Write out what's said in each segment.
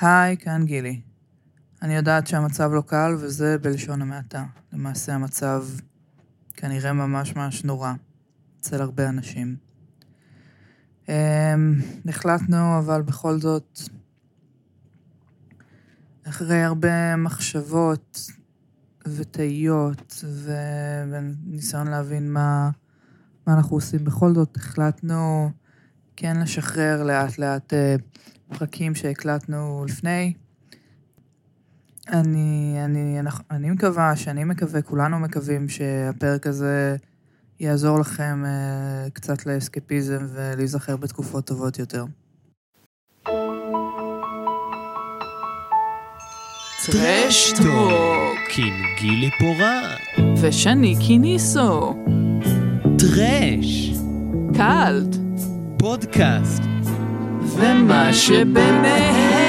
היי, כאן גילי. אני יודעת שהמצב לא קל, וזה בלשון המעטה. למעשה המצב כנראה ממש ממש נורא אצל הרבה אנשים. Um, החלטנו, אבל בכל זאת, אחרי הרבה מחשבות ותהיות וניסיון להבין מה, מה אנחנו עושים, בכל זאת החלטנו כן לשחרר לאט לאט אה, פרקים שהקלטנו לפני. אני, אני, אני מקווה, שאני מקווה, כולנו מקווים שהפרק הזה יעזור לכם uh, קצת לאסקפיזם ולהיזכר בתקופות טובות יותר. טרשטוק עם גילי פורט ושני קיניסו. טרש קאלט. פודקאסט ומה שביניהם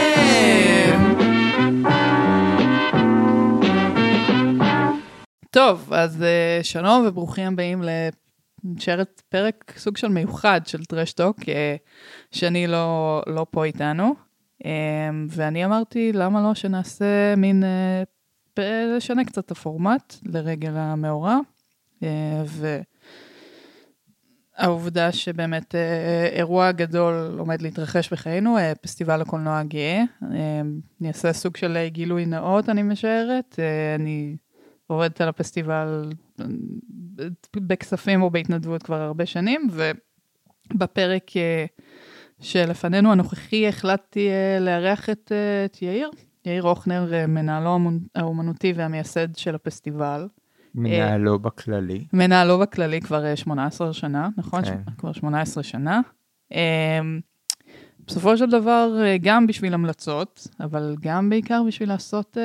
טוב, אז uh, שלום וברוכים הבאים לנשארת פרק סוג של מיוחד של טרשטוק, uh, שאני לא, לא פה איתנו. Um, ואני אמרתי, למה לא שנעשה מין, uh, לשנה קצת את הפורמט לרגל המאורע. Uh, והעובדה שבאמת uh, אירוע גדול עומד להתרחש בחיינו, uh, פסטיבל הקולנוע הגאה. אני אעשה סוג של גילוי נאות, אני משערת. אני עובדת על הפסטיבל בכספים או בהתנדבות כבר הרבה שנים, ובפרק שלפנינו הנוכחי החלטתי לארח את, את יאיר, יאיר הוכנר, מנהלו האומנותי והמייסד של הפסטיבל. מנהלו בכללי. מנהלו בכללי כבר 18 שנה, נכון? כן. כבר 18 שנה. בסופו של דבר, גם בשביל המלצות, אבל גם בעיקר בשביל לעשות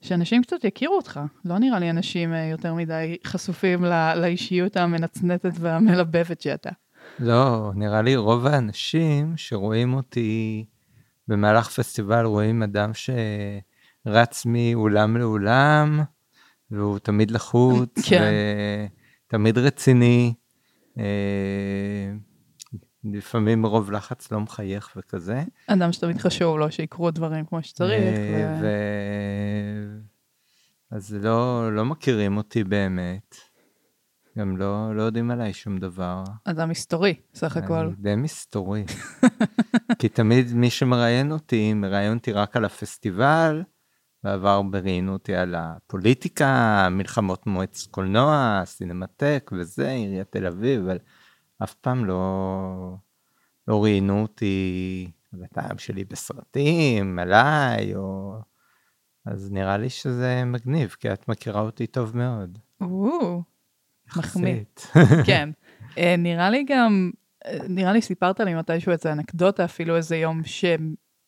שאנשים קצת יכירו אותך. לא נראה לי אנשים אה, יותר מדי חשופים לא, לאישיות המנצנצת והמלבבת שאתה. לא, נראה לי רוב האנשים שרואים אותי במהלך פסטיבל רואים אדם שרץ מאולם לאולם, והוא תמיד לחוץ, כן. ותמיד רציני. אה, לפעמים מרוב לחץ לא מחייך וכזה. אדם שתמיד חשוב לו שיקרו דברים כמו שצריך. ו... ו... אז לא, לא מכירים אותי באמת. גם לא, לא יודעים עליי שום דבר. אדם מסתורי, סך הכל. די מסתורי. כי תמיד מי שמראיין אותי, מראיין אותי רק על הפסטיבל, בעבר ראיינו אותי על הפוליטיקה, מלחמות מועצת קולנוע, סינמטק וזה, עיריית תל אביב, אבל אף פעם לא, לא ראיינו אותי על הטעם שלי בסרטים, עליי, או... אז נראה לי שזה מגניב, כי את מכירה אותי טוב מאוד. או, מחמיא. כן. אה, נראה לי גם, אה, נראה לי סיפרת לי מתישהו איזה אנקדוטה, אפילו איזה יום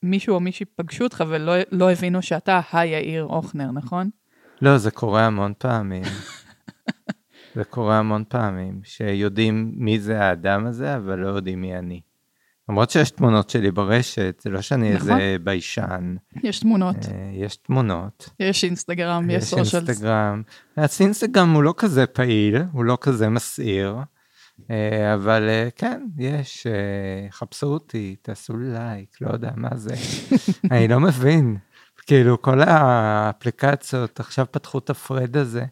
שמישהו או מישהי פגשו אותך ולא לא הבינו שאתה היאיר הוכנר, נכון? לא, זה קורה המון פעמים. זה קורה המון פעמים, שיודעים מי זה האדם הזה, אבל לא יודעים מי אני. למרות שיש תמונות שלי ברשת, זה לא שאני נכון. איזה ביישן. יש תמונות. אה, יש תמונות. יש אינסטגרם, יש סושיאלס. יש אינסטגרם. אז אינסטגרם הוא לא כזה פעיל, הוא לא כזה מסעיר, אבל אה, כן, יש, חפשו אותי, תעשו לי לייק, לא יודע מה זה. אני לא מבין. כאילו, כל האפליקציות עכשיו פתחו את הפרד הזה.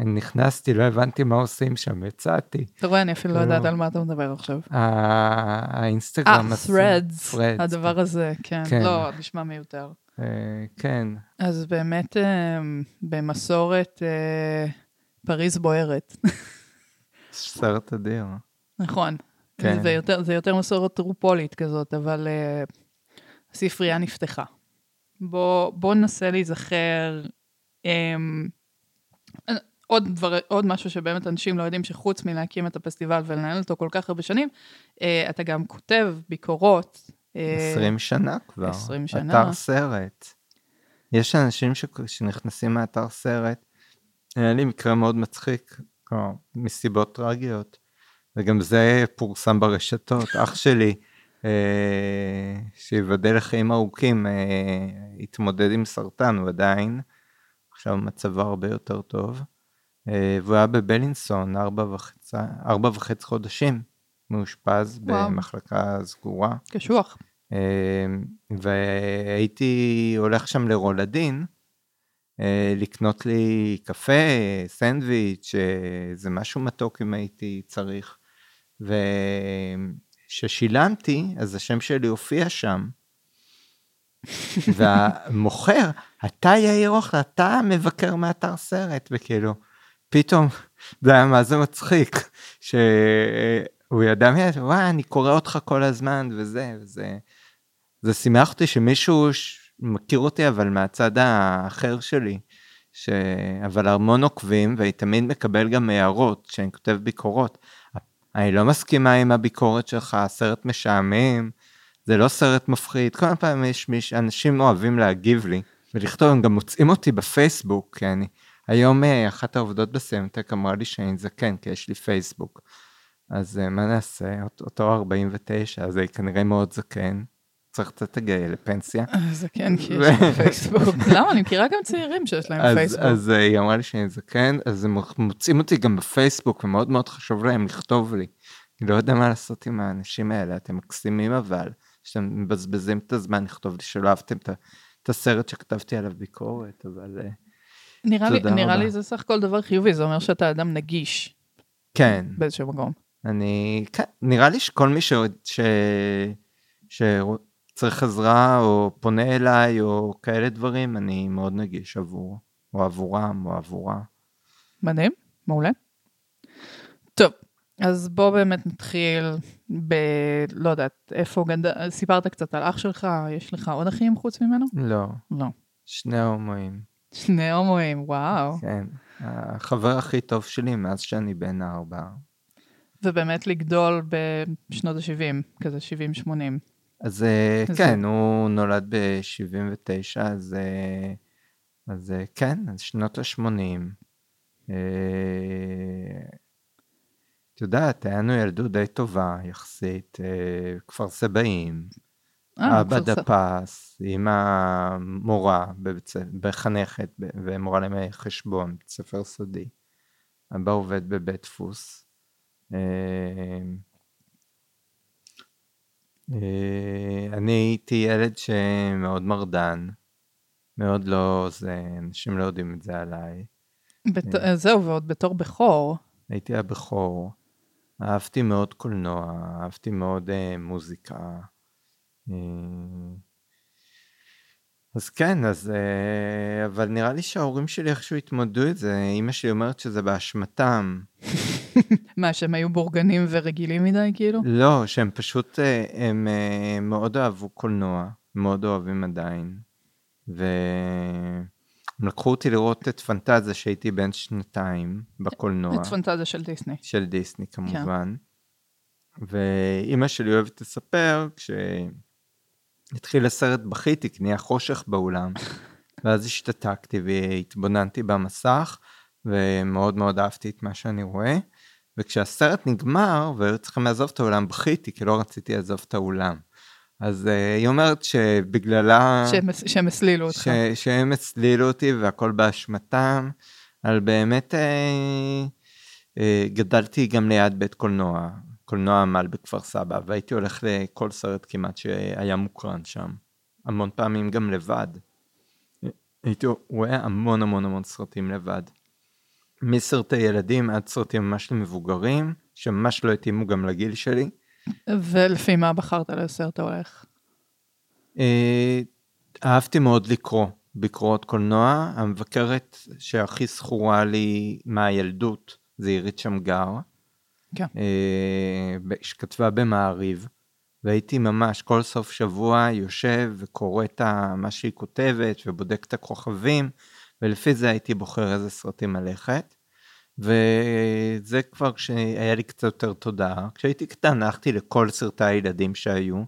נכנסתי, לא הבנתי מה עושים שם, יצאתי. אתה רואה, אני אפילו לא יודעת על מה אתה מדבר עכשיו. האינסטגרם. אה, threads, הדבר הזה, כן. כן. לא, נשמע מיותר. אה, כן. אז באמת, אה, במסורת פריז בוערת. סרט אדיר. נכון. כן. זה יותר מסורת טרופולית כזאת, אבל הספרייה נפתחה. בוא ננסה להיזכר. עוד, דבר, עוד משהו שבאמת אנשים לא יודעים, שחוץ מלהקים את הפסטיבל ולנהל אותו כל כך הרבה שנים, אה, אתה גם כותב ביקורות. אה, 20 שנה כבר. 20 שנה. אתר סרט. יש אנשים ש... שנכנסים מאתר סרט, היה לי מקרה מאוד מצחיק, כמו מסיבות טרגיות, וגם זה פורסם ברשתות. אח שלי, אה, שיבדל לחיים ארוכים, אה, התמודד עם סרטן, הוא עדיין, עכשיו מצבו הרבה יותר טוב. אה, והוא היה בבלינסון ארבע וחצי, ארבע וחצי חודשים, מאושפז וואו. במחלקה סגורה. קשוח. אה, והייתי הולך שם לרולדין, לקנות לי קפה, סנדוויץ', אה, זה משהו מתוק אם הייתי צריך. וכששילמתי, אז השם שלי הופיע שם. והמוכר, אתה יאיר אוכל, אתה מבקר מאתר סרט, וכאילו, פתאום, זה היה מה זה מצחיק, שהוא ידע מיד, וואי, אני קורא אותך כל הזמן, וזה, וזה. זה שימח אותי שמישהו מכיר אותי, אבל מהצד האחר שלי, ש... אבל המון עוקבים, ואני תמיד מקבל גם הערות כשאני כותב ביקורות. אני לא מסכימה עם הביקורת שלך, הסרט משעמם, זה לא סרט מפחיד, כל פעם יש מיש... אנשים אוהבים להגיב לי, ולכתוב, הם גם מוצאים אותי בפייסבוק, כי אני, היום אה, אחת העובדות בסמטק אמרה לי שאני זקן, כי יש לי פייסבוק. אז אה, מה נעשה, אותו 49, אז אני כנראה מאוד זקן. צריך קצת להגיע לפנסיה. זה כן, כי יש לי פייסבוק. למה? אני מכירה גם צעירים שיש להם פייסבוק. אז אה, היא אמרה לי שאני זקן, אז הם מוצאים אותי גם בפייסבוק, ומאוד מאוד חשוב להם לכתוב לי. אני לא יודע מה לעשות עם האנשים האלה, אתם מקסימים אבל, שאתם מבזבזים את הזמן לכתוב לי שלא אהבתם את הסרט שכתבתי עליו ביקורת, אבל אה, נראה לי, נראה. לי זה סך הכל דבר חיובי, זה אומר שאתה אדם נגיש כן, באיזשהו מקום. אני, כן, נראה לי שכל מי ש... ש... שצריך עזרה או פונה אליי או כאלה דברים, אני מאוד נגיש עבור, או עבורם או עבורה. מדהים, מעולה. טוב, אז בוא באמת נתחיל ב... לא יודעת, איפה גדל... סיפרת קצת על אח שלך, יש לך עוד אחים חוץ ממנו? לא, לא. שני הומואים, שני הומואים, וואו. כן. החבר הכי טוב שלי מאז שאני בן ארבע. ובאמת לגדול בשנות ה-70, כזה 70-80. אז אה, אז כן, הוא נולד ב-79, אז, אה, אז אה, כן, אז שנות ה-80. את יודעת, היה לנו ילדות די טובה יחסית, כפר סבאים, אבא דפס, אמא מורה מחנכת ומורה לימי חשבון, בית ספר סודי. אבא עובד בבית דפוס. אה, אה, אני הייתי ילד שמאוד מרדן, מאוד לא, זה, אנשים לא יודעים את זה עליי. בת... זהו, ועוד בתור בכור. הייתי הבכור, אהבתי מאוד קולנוע, אהבתי מאוד אה, מוזיקה. אה, אז כן, אז... אה, אבל נראה לי שההורים שלי איכשהו התמודדו את זה, אמא שלי אומרת שזה באשמתם. מה, שהם היו בורגנים ורגילים מדי, כאילו? לא, שהם פשוט, אה, הם אה, מאוד אהבו קולנוע, מאוד אוהבים עדיין. והם לקחו אותי לראות את פנטזיה שהייתי בן שנתיים בקולנוע. את פנטזיה של דיסני. של דיסני כמובן. ואימא שלי אוהבת לספר, כשהתחיל הסרט בכיתי, כי נהיה חושך באולם, ואז השתתקתי והתבוננתי במסך, ומאוד מאוד אהבתי את מה שאני רואה. וכשהסרט נגמר, והיו צריכים לעזוב את האולם, בכיתי, כי לא רציתי לעזוב את האולם. אז uh, היא אומרת שבגללה... שהם, שהם הסלילו אותך. ש, שהם הצלילו אותי והכל באשמתם, אבל באמת אה, אה, גדלתי גם ליד בית קולנוע, קולנוע עמל בכפר סבא, והייתי הולך לכל סרט כמעט שהיה מוקרן שם, המון פעמים גם לבד. הייתי רואה המון המון המון סרטים לבד. מסרטי ילדים עד סרטים ממש למבוגרים, שממש לא התאימו גם לגיל שלי. ולפי מה בחרת לסרט ההולך? אה, אהבתי מאוד לקרוא ביקורות קולנוע. המבקרת שהכי זכורה לי מהילדות זה עירית שמגר, כן. אה, שכתבה במעריב, והייתי ממש כל סוף שבוע יושב וקורא את מה שהיא כותבת ובודק את הכוכבים, ולפי זה הייתי בוחר איזה סרטים ללכת. וזה כבר כשהיה לי קצת יותר תודעה. כשהייתי קטן הלכתי לכל סרטי הילדים שהיו.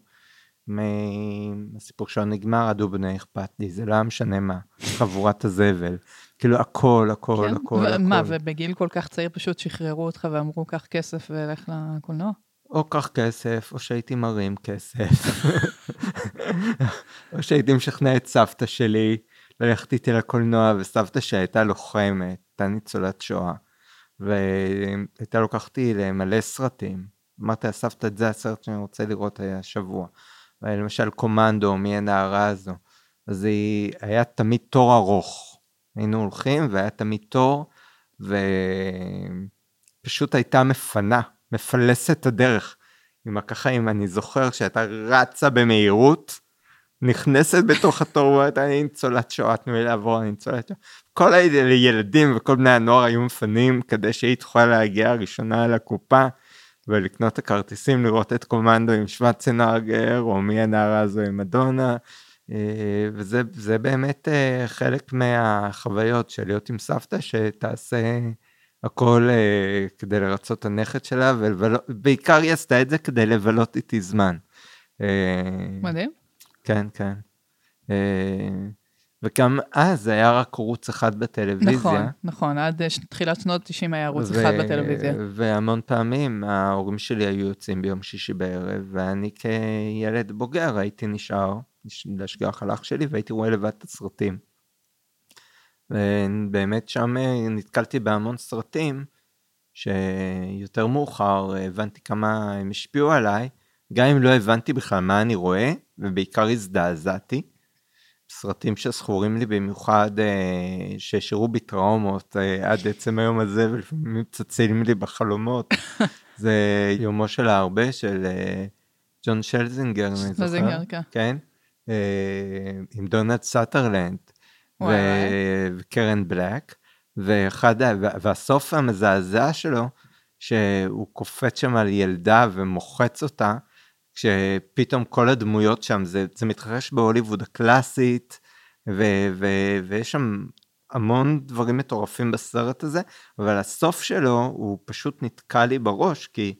מהסיפור שלו נגמר עד הוא בני אכפת לי, זה לא היה משנה מה, חבורת הזבל. כאילו הכל, הכל, כן? הכל, הכל. מה, ובגיל כל כך צעיר פשוט שחררו אותך ואמרו, קח כסף ולך לקולנוע? או קח כסף, או שהייתי מרים כסף. או שהייתי משכנע את סבתא שלי ללכת איתי לקולנוע, וסבתא שהייתה לוחמת, הייתה ניצולת שואה, והייתה לוקחת למלא סרטים. אמרתי לה, סבתא, זה הסרט שאני רוצה לראות השבוע. למשל קומנדו, מי הנערה הזו. אז היא, היה תמיד תור ארוך. היינו הולכים והיה תמיד תור, ופשוט הייתה מפנה, מפלסת הדרך. עם ככה, אם אני זוכר שהייתה רצה במהירות, נכנסת בתוך התור, ואומרת, אני ניצולת שואה, תנו לי לעבור, אני ניצולת שואה. כל הילדים וכל בני הנוער היו מפנים כדי שהיא תוכל להגיע ראשונה לקופה ולקנות את הכרטיסים, לראות את קומנדו עם שוואצנאגר, או מי הנערה הזו עם מדונה. אה, וזה באמת אה, חלק מהחוויות של להיות עם סבתא, שתעשה הכל אה, כדי לרצות את הנכד שלה, ובעיקר היא עשתה את זה כדי לבלות איתי זמן. מדהים. כן, כן. וגם אז זה היה רק ערוץ אחד בטלוויזיה. נכון, נכון, עד תחילת שנות 90 היה ערוץ ו- אחד בטלוויזיה. והמון פעמים ההורים שלי היו יוצאים ביום שישי בערב, ואני כילד בוגר הייתי נשאר להשגח על אח שלי, והייתי רואה לבד את הסרטים. ובאמת שם נתקלתי בהמון סרטים, שיותר מאוחר הבנתי כמה הם השפיעו עליי, גם אם לא הבנתי בכלל מה אני רואה, ובעיקר הזדעזעתי. סרטים שזכורים לי במיוחד, אה, שהשאירו בי טראומות אה, עד עצם היום הזה, ולפעמים מציצים לי בחלומות. זה יומו של הארבה של אה, ג'ון שלזינגר, אני זוכר. שלזינגר, כן. כן? עם דונלד סאטרלנד וקרן בלק, ואחד, והסוף המזעזע שלו, שהוא קופץ שם על ילדה ומוחץ אותה, כשפתאום כל הדמויות שם, זה, זה מתרחש בהוליווד הקלאסית, ו, ו, ויש שם המון דברים מטורפים בסרט הזה, אבל הסוף שלו הוא פשוט נתקע לי בראש, כי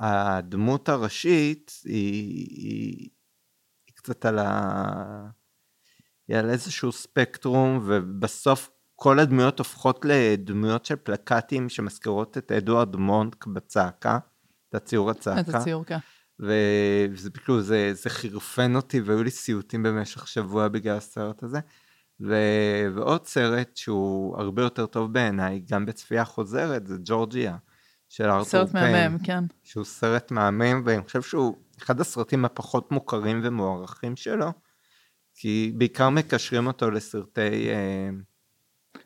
הדמות הראשית היא, היא, היא קצת על, ה, היא על איזשהו ספקטרום, ובסוף כל הדמויות הופכות לדמויות של פלקטים שמזכירות את אדוארד מונק בצעקה, את הציור הצעקה. את הציור, כן. וזה כאילו, זה, זה חירפן אותי, והיו לי סיוטים במשך שבוע בגלל הסרט הזה. ו... ועוד סרט שהוא הרבה יותר טוב בעיניי, גם בצפייה חוזרת, זה ג'ורג'יה, של ארתור פיין. סרט מהמם, כן. שהוא סרט מהמם, ואני חושב שהוא אחד הסרטים הפחות מוכרים ומוערכים שלו, כי בעיקר מקשרים אותו לסרטי... אה,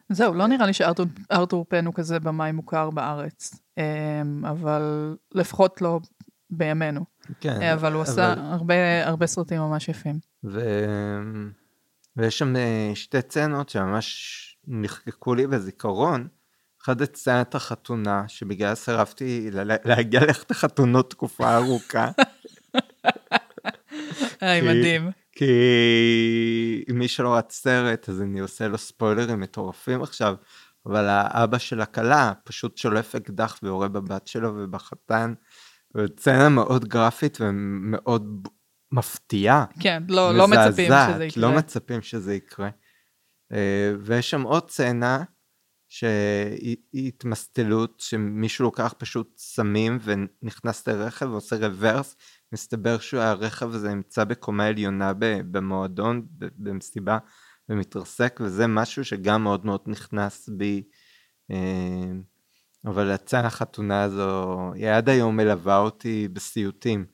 זהו, לא נראה לי שארתור פן הוא כזה במאי מוכר בארץ, אה, אבל לפחות לא בימינו. כן. אה, אבל הוא אבל... עשה הרבה, הרבה סרטים ממש יפים. ו... ויש שם אה, שתי צנות שממש נחקקו לי בזיכרון. אחד סצנת החתונה, שבגלל סירבתי להגיע ללכת לחתונות תקופה ארוכה. היי, מדהים. כי מי שלא רץ סרט, אז אני עושה לו ספוילרים מטורפים עכשיו, אבל האבא של הכלה פשוט שולף אקדח ויורה בבת שלו ובחתן, סצנה מאוד גרפית ומאוד מפתיעה. כן, לא, לא מצפים שזה יקרה. לא מצפים שזה יקרה. אה, ויש שם עוד סצנה שהיא התמסטלות, שמישהו לוקח פשוט סמים ונכנס לרכב ועושה רוורס, מסתבר שהרכב הזה נמצא בקומה עליונה במועדון, במסיבה, ומתרסק, וזה משהו שגם מאוד מאוד נכנס בי. אבל יצאה החתונה הזו, היא עד היום מלווה אותי בסיוטים.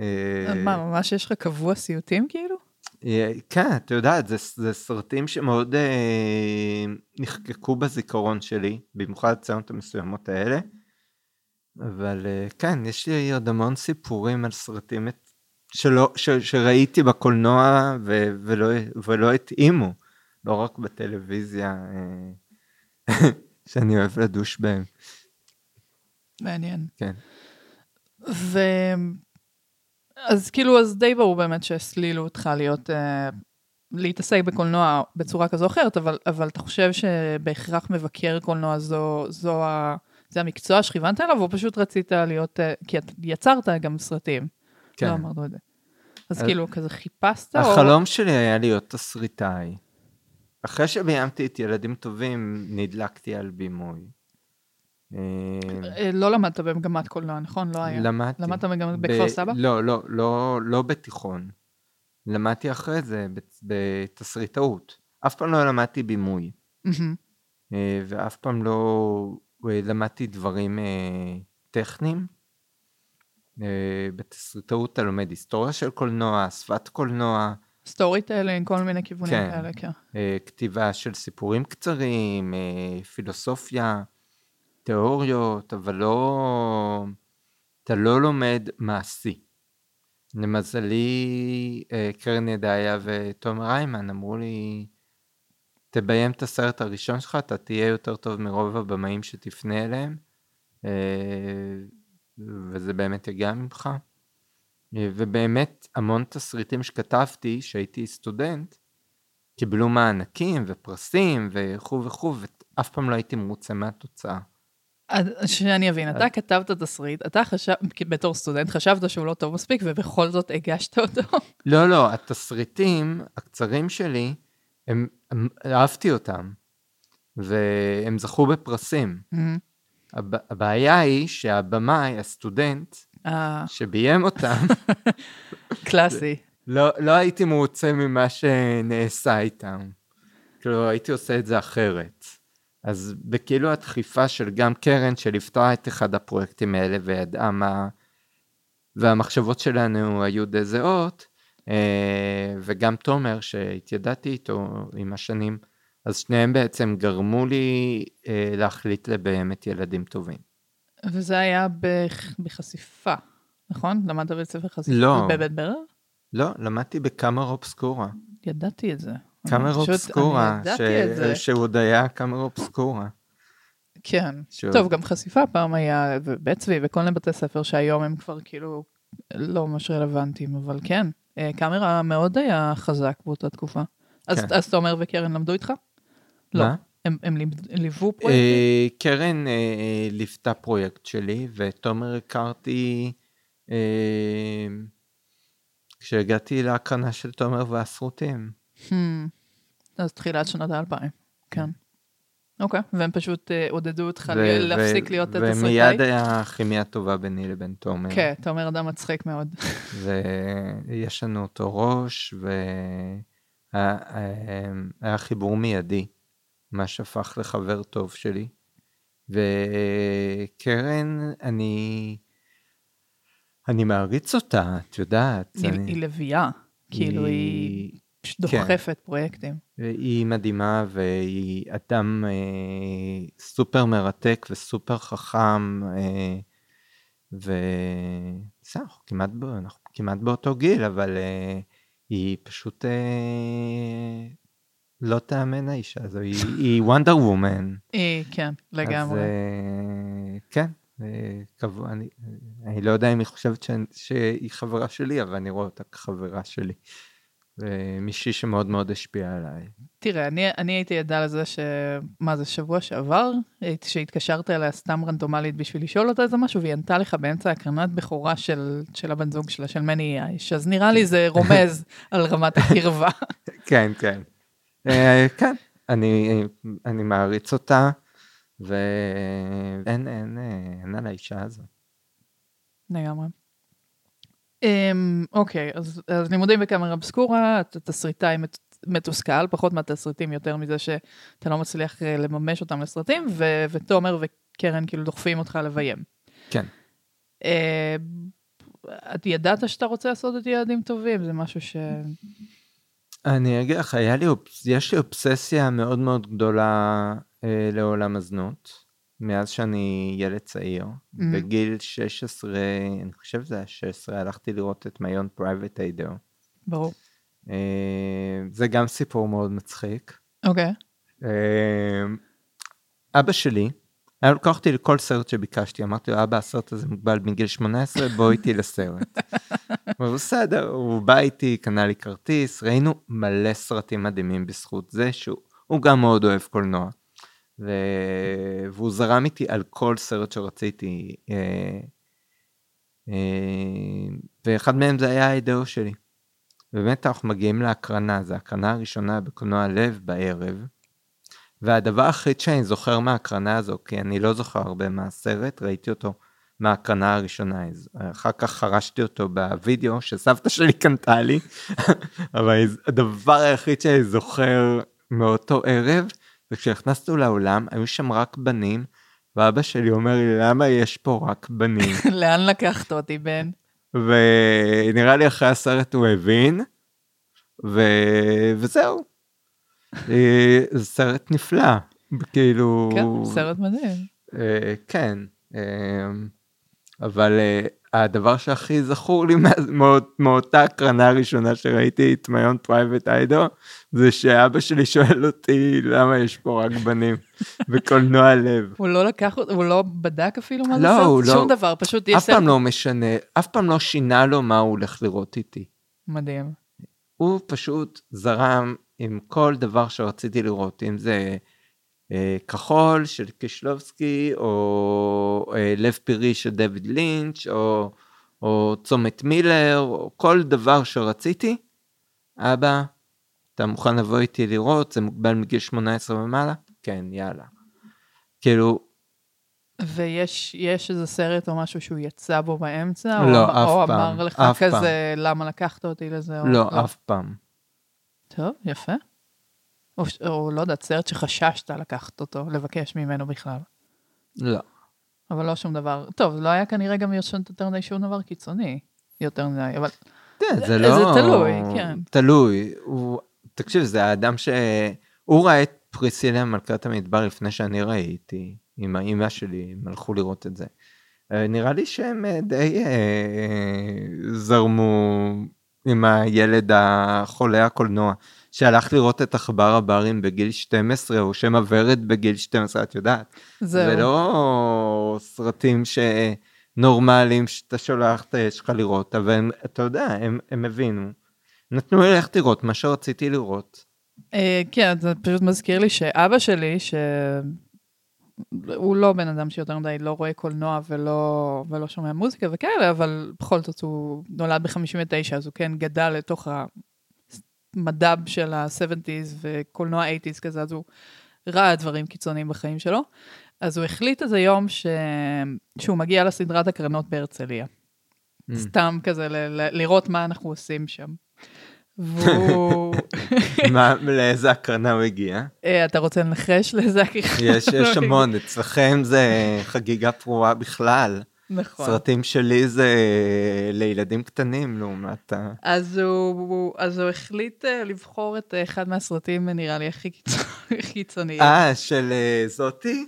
אה, מה, ממש יש לך קבוע סיוטים כאילו? אה, כן, את יודעת, זה, זה סרטים שמאוד אה, נחקקו בזיכרון שלי, במיוחד הצנות המסוימות האלה. אבל אה, כן, יש לי עוד המון סיפורים על סרטים שלא, ש, שראיתי בקולנוע ו, ולא, ולא התאימו, לא רק בטלוויזיה. אה, שאני אוהב לדוש בהם. מעניין. כן. ו... אז כאילו, אז די ברור באמת שהסלילו אותך להיות, uh, להתעסק בקולנוע בצורה כזו או אחרת, אבל, אבל אתה חושב שבהכרח מבקר קולנוע זו, זו ה... זה המקצוע שכיוונת אליו, או פשוט רצית להיות, uh, כי יצרת גם סרטים. כן. לא אמרנו את זה. אז, אז כאילו, כזה חיפשת? החלום או... שלי היה להיות תסריטאי. אחרי שביימתי את ילדים טובים, נדלקתי על בימוי. אה, לא למדת במגמת קולנוע, נכון? לא היה. למדתי. למדת במגמת בכפר סבא? לא, לא, לא, לא בתיכון. למדתי אחרי זה בתסריטאות. אף פעם לא למדתי בימוי. אה, ואף פעם לא אה, למדתי דברים טכניים. אה, בתסריטאות אתה לומד היסטוריה של קולנוע, שפת קולנוע, storytelling, כל מיני כיוונים כן. כאלה, כן. אה, כתיבה של סיפורים קצרים, אה, פילוסופיה, תיאוריות, אבל לא... אתה לא לומד מעשי. למזלי, אה, קרן ידעיה ותומר היימן אמרו לי, תביים את הסרט הראשון שלך, אתה תהיה יותר טוב מרוב הבמאים שתפנה אליהם, וזה באמת יגיע ממך. אה, ובאמת, המון תסריטים שכתבתי, שהייתי סטודנט, קיבלו מענקים ופרסים וכו' וכו', ואף פעם לא הייתי מרוצה מהתוצאה. שאני אבין, אתה כתבת תסריט, אתה חשב, בתור סטודנט, חשבת שהוא לא טוב מספיק, ובכל זאת הגשת אותו. לא, לא, התסריטים הקצרים שלי, הם, הם, אהבתי אותם, והם זכו בפרסים. הב, הבעיה היא שהבמאי, הסטודנט, שביים אותם, קלאסי. לא, לא הייתי מרוצה ממה שנעשה איתם. כאילו, הייתי עושה את זה אחרת. אז בכאילו הדחיפה של גם קרן שליוותה את אחד הפרויקטים האלה וידעה מה... והמחשבות שלנו היו די זהות, אה, וגם תומר שהתיידעתי איתו עם השנים, אז שניהם בעצם גרמו לי אה, להחליט לבאמת ילדים טובים. וזה היה בח- בחשיפה, נכון? למדת בבית ספר חשיפה? לא. בבית ברר? לא, למדתי בקאמרה אובסקורה. ידעתי את זה. פשוט- אובסקורה, ש... זה. שהוא עוד היה קאמרה אובסקורה. כן. שהוא- טוב, גם חשיפה פעם היה, ובית צבי וכל מיני בתי ספר שהיום הם כבר כאילו לא ממש רלוונטיים, אבל כן, אה, קאמרה מאוד היה חזק באותה תקופה. אז כן. אז תומר וקרן למדו איתך? לא. מה? הם הם ליוו פרויקטים? אה, קרן אה, ליוותה פרויקט שלי, ותומר הכרתי אה, כשהגעתי להקרנה של תומר והסרוטים. Hmm. אז תחילת שנות האלפיים, כן. אוקיי, והם פשוט אה, עודדו אותך להפסיק להיות תסריטאי? ומיד היה כימיה טובה ביני לבין תומר. כן, תומר אדם מצחיק מאוד. ויש לנו אותו ראש, והיה חיבור מיידי, מה שהפך לחבר טוב שלי. וקרן, אני, אני מעריץ אותה, את יודעת. היא- אני, היא לביאה, כאילו היא פשוט כן. דוחפת פרויקטים. היא מדהימה והיא אדם אה, סופר מרתק וסופר חכם, אה, וזהו, אנחנו כמעט, אנחנו כמעט באותו גיל, אבל אה, היא פשוט אה, לא תאמן האישה הזו, היא, וונדר וומן. היא, כן, לגמרי. אז אה, כן, אה, אני, אני לא יודע אם היא חושבת שהיא חברה שלי, אבל אני רואה אותה כחברה שלי. ומישהי שמאוד מאוד השפיעה עליי. תראה, אני, אני הייתי עדה לזה ש... מה זה, שבוע שעבר? שהתקשרת אליה סתם רנדומלית בשביל לשאול אותה איזה משהו, והיא ענתה לך באמצע הקרנת בכורה של, של הבן זוג שלה, של מני אייש, אז נראה לי זה רומז על רמת הקרבה. כן, כן. אה, כן, אני, אני מעריץ אותה, ואין אין, אה, אין על האישה הזו. לגמרי. Um, אוקיי, אז, אז לימודים בקאמרה אבסקורה, אתה תסריטאי מת, מתוסכל, פחות מהתסריטים, יותר מזה שאתה לא מצליח אה, לממש אותם לסרטים, ו, ותומר וקרן כאילו דוחפים אותך לביים. כן. את ידעת שאתה רוצה לעשות את ילדים טובים, זה משהו ש... אני אגיד לך, היה לי, יש לי אובססיה מאוד מאוד גדולה אה, לעולם הזנות, מאז שאני ילד צעיר. Mhm. בגיל 16, אני חושב שזה היה 16, הלכתי לראות את My Own Private Idaho. ברור. אה, זה גם סיפור מאוד מצחיק. אוקיי. אה, אבא שלי היה לוקח אותי לכל סרט שביקשתי, אמרתי לו, אבא, הסרט הזה מוגבל מגיל 18, בוא איתי לסרט. אמר, בסדר, הוא בא איתי, קנה לי כרטיס, ראינו מלא סרטים מדהימים בזכות זה שהוא הוא גם מאוד אוהב קולנוע. ו... והוא זרם איתי על כל סרט שרציתי, אה, אה, ואחד מהם זה היה האידאו שלי. ובאמת אנחנו מגיעים להקרנה, זו ההקרנה הראשונה בקולנוע לב בערב. והדבר היחיד שאני זוכר מההקרנה הזו, כי אני לא זוכר הרבה מהסרט, ראיתי אותו מההקרנה הראשונה, אחר כך חרשתי אותו בווידאו שסבתא שלי קנתה לי, אבל הדבר היחיד שאני זוכר מאותו ערב, וכשנכנסנו לאולם, היו שם רק בנים, ואבא שלי אומר לי, למה יש פה רק בנים? לאן לקחת אותי, בן? ונראה לי אחרי הסרט הוא הבין, ו... וזהו. אה, זה סרט נפלא, כאילו... כן, סרט מדהים. אה, כן, אה, אבל הדבר שהכי זכור לי מאותה הקרנה הראשונה שראיתי את My Own Private Idaho, זה שאבא שלי שואל אותי למה יש פה רק בנים בקולנוע לב. הוא לא לקח, הוא לא בדק אפילו מה זה לא, סרט? לא- שום דבר, פשוט יש אף פעם לא משנה, אף פעם לא שינה לו מה הוא הולך לראות איתי. מדהים. הוא פשוט זרם עם כל דבר שרציתי לראות, אם זה אה, כחול של קישלובסקי, או אה, לב פירי של דויד לינץ', או, או צומת מילר, או כל דבר שרציתי. אבא, אתה מוכן לבוא איתי לראות? זה מוגבל מגיל 18 ומעלה? כן, יאללה. כאילו, ויש יש איזה סרט או משהו שהוא יצא בו באמצע? לא, או, אף או פעם, אמר לך אף פעם. כזה, למה לקחת אותי לזה? או, לא, אף פעם. טוב, יפה. או, או לא יודעת, סרט שחששת לקחת אותו, לבקש ממנו בכלל. לא. אבל לא שום דבר. טוב, לא היה כנראה גם יותר מדי שום דבר קיצוני. יותר מדי, אבל כן, זה- זה לא... זה תלוי, כן. תלוי. הוא... תקשיב, זה האדם ש... הוא ראה את פריסילה מלכת המדבר לפני שאני ראיתי, עם האימא שלי, הם הלכו לראות את זה. אה, נראה לי שהם אה, די אה, זרמו עם הילד החולה הקולנוע, שהלך לראות את עכבר הברים בגיל 12, או שם הוורד בגיל 12, את יודעת. זהו. זה לא סרטים שנורמליים שאתה שולח את האש שלך לראות, אבל הם, אתה יודע, הם, הם הבינו. נתנו לי ללכת לראות מה שרציתי לראות. אה, כן, זה פשוט מזכיר לי שאבא שלי, שהוא לא בן אדם שיותר מדי לא רואה קולנוע ולא, ולא שומע מוזיקה וכאלה, אבל בכל זאת הוא נולד ב-59, אז הוא כן גדל לתוך המדב של ה-70's וקולנוע 80's כזה, אז הוא ראה דברים קיצוניים בחיים שלו. אז הוא החליט איזה יום ש... שהוא מגיע לסדרת הקרנות בהרצליה. Mm. סתם כזה ל- ל- לראות מה אנחנו עושים שם. והוא... מה, לאיזה הקרנה הוא הגיע? אה, אתה רוצה לנחש לאיזה הקרנה? יש, יש המון, אצלכם זה חגיגה פרועה בכלל. נכון. סרטים שלי זה לילדים קטנים לעומת ה... אז הוא, אז הוא החליט אה, לבחור את אה, אחד מהסרטים, נראה לי, הכי קיצוניים. קיצוניים. אה, של אה, זאתי?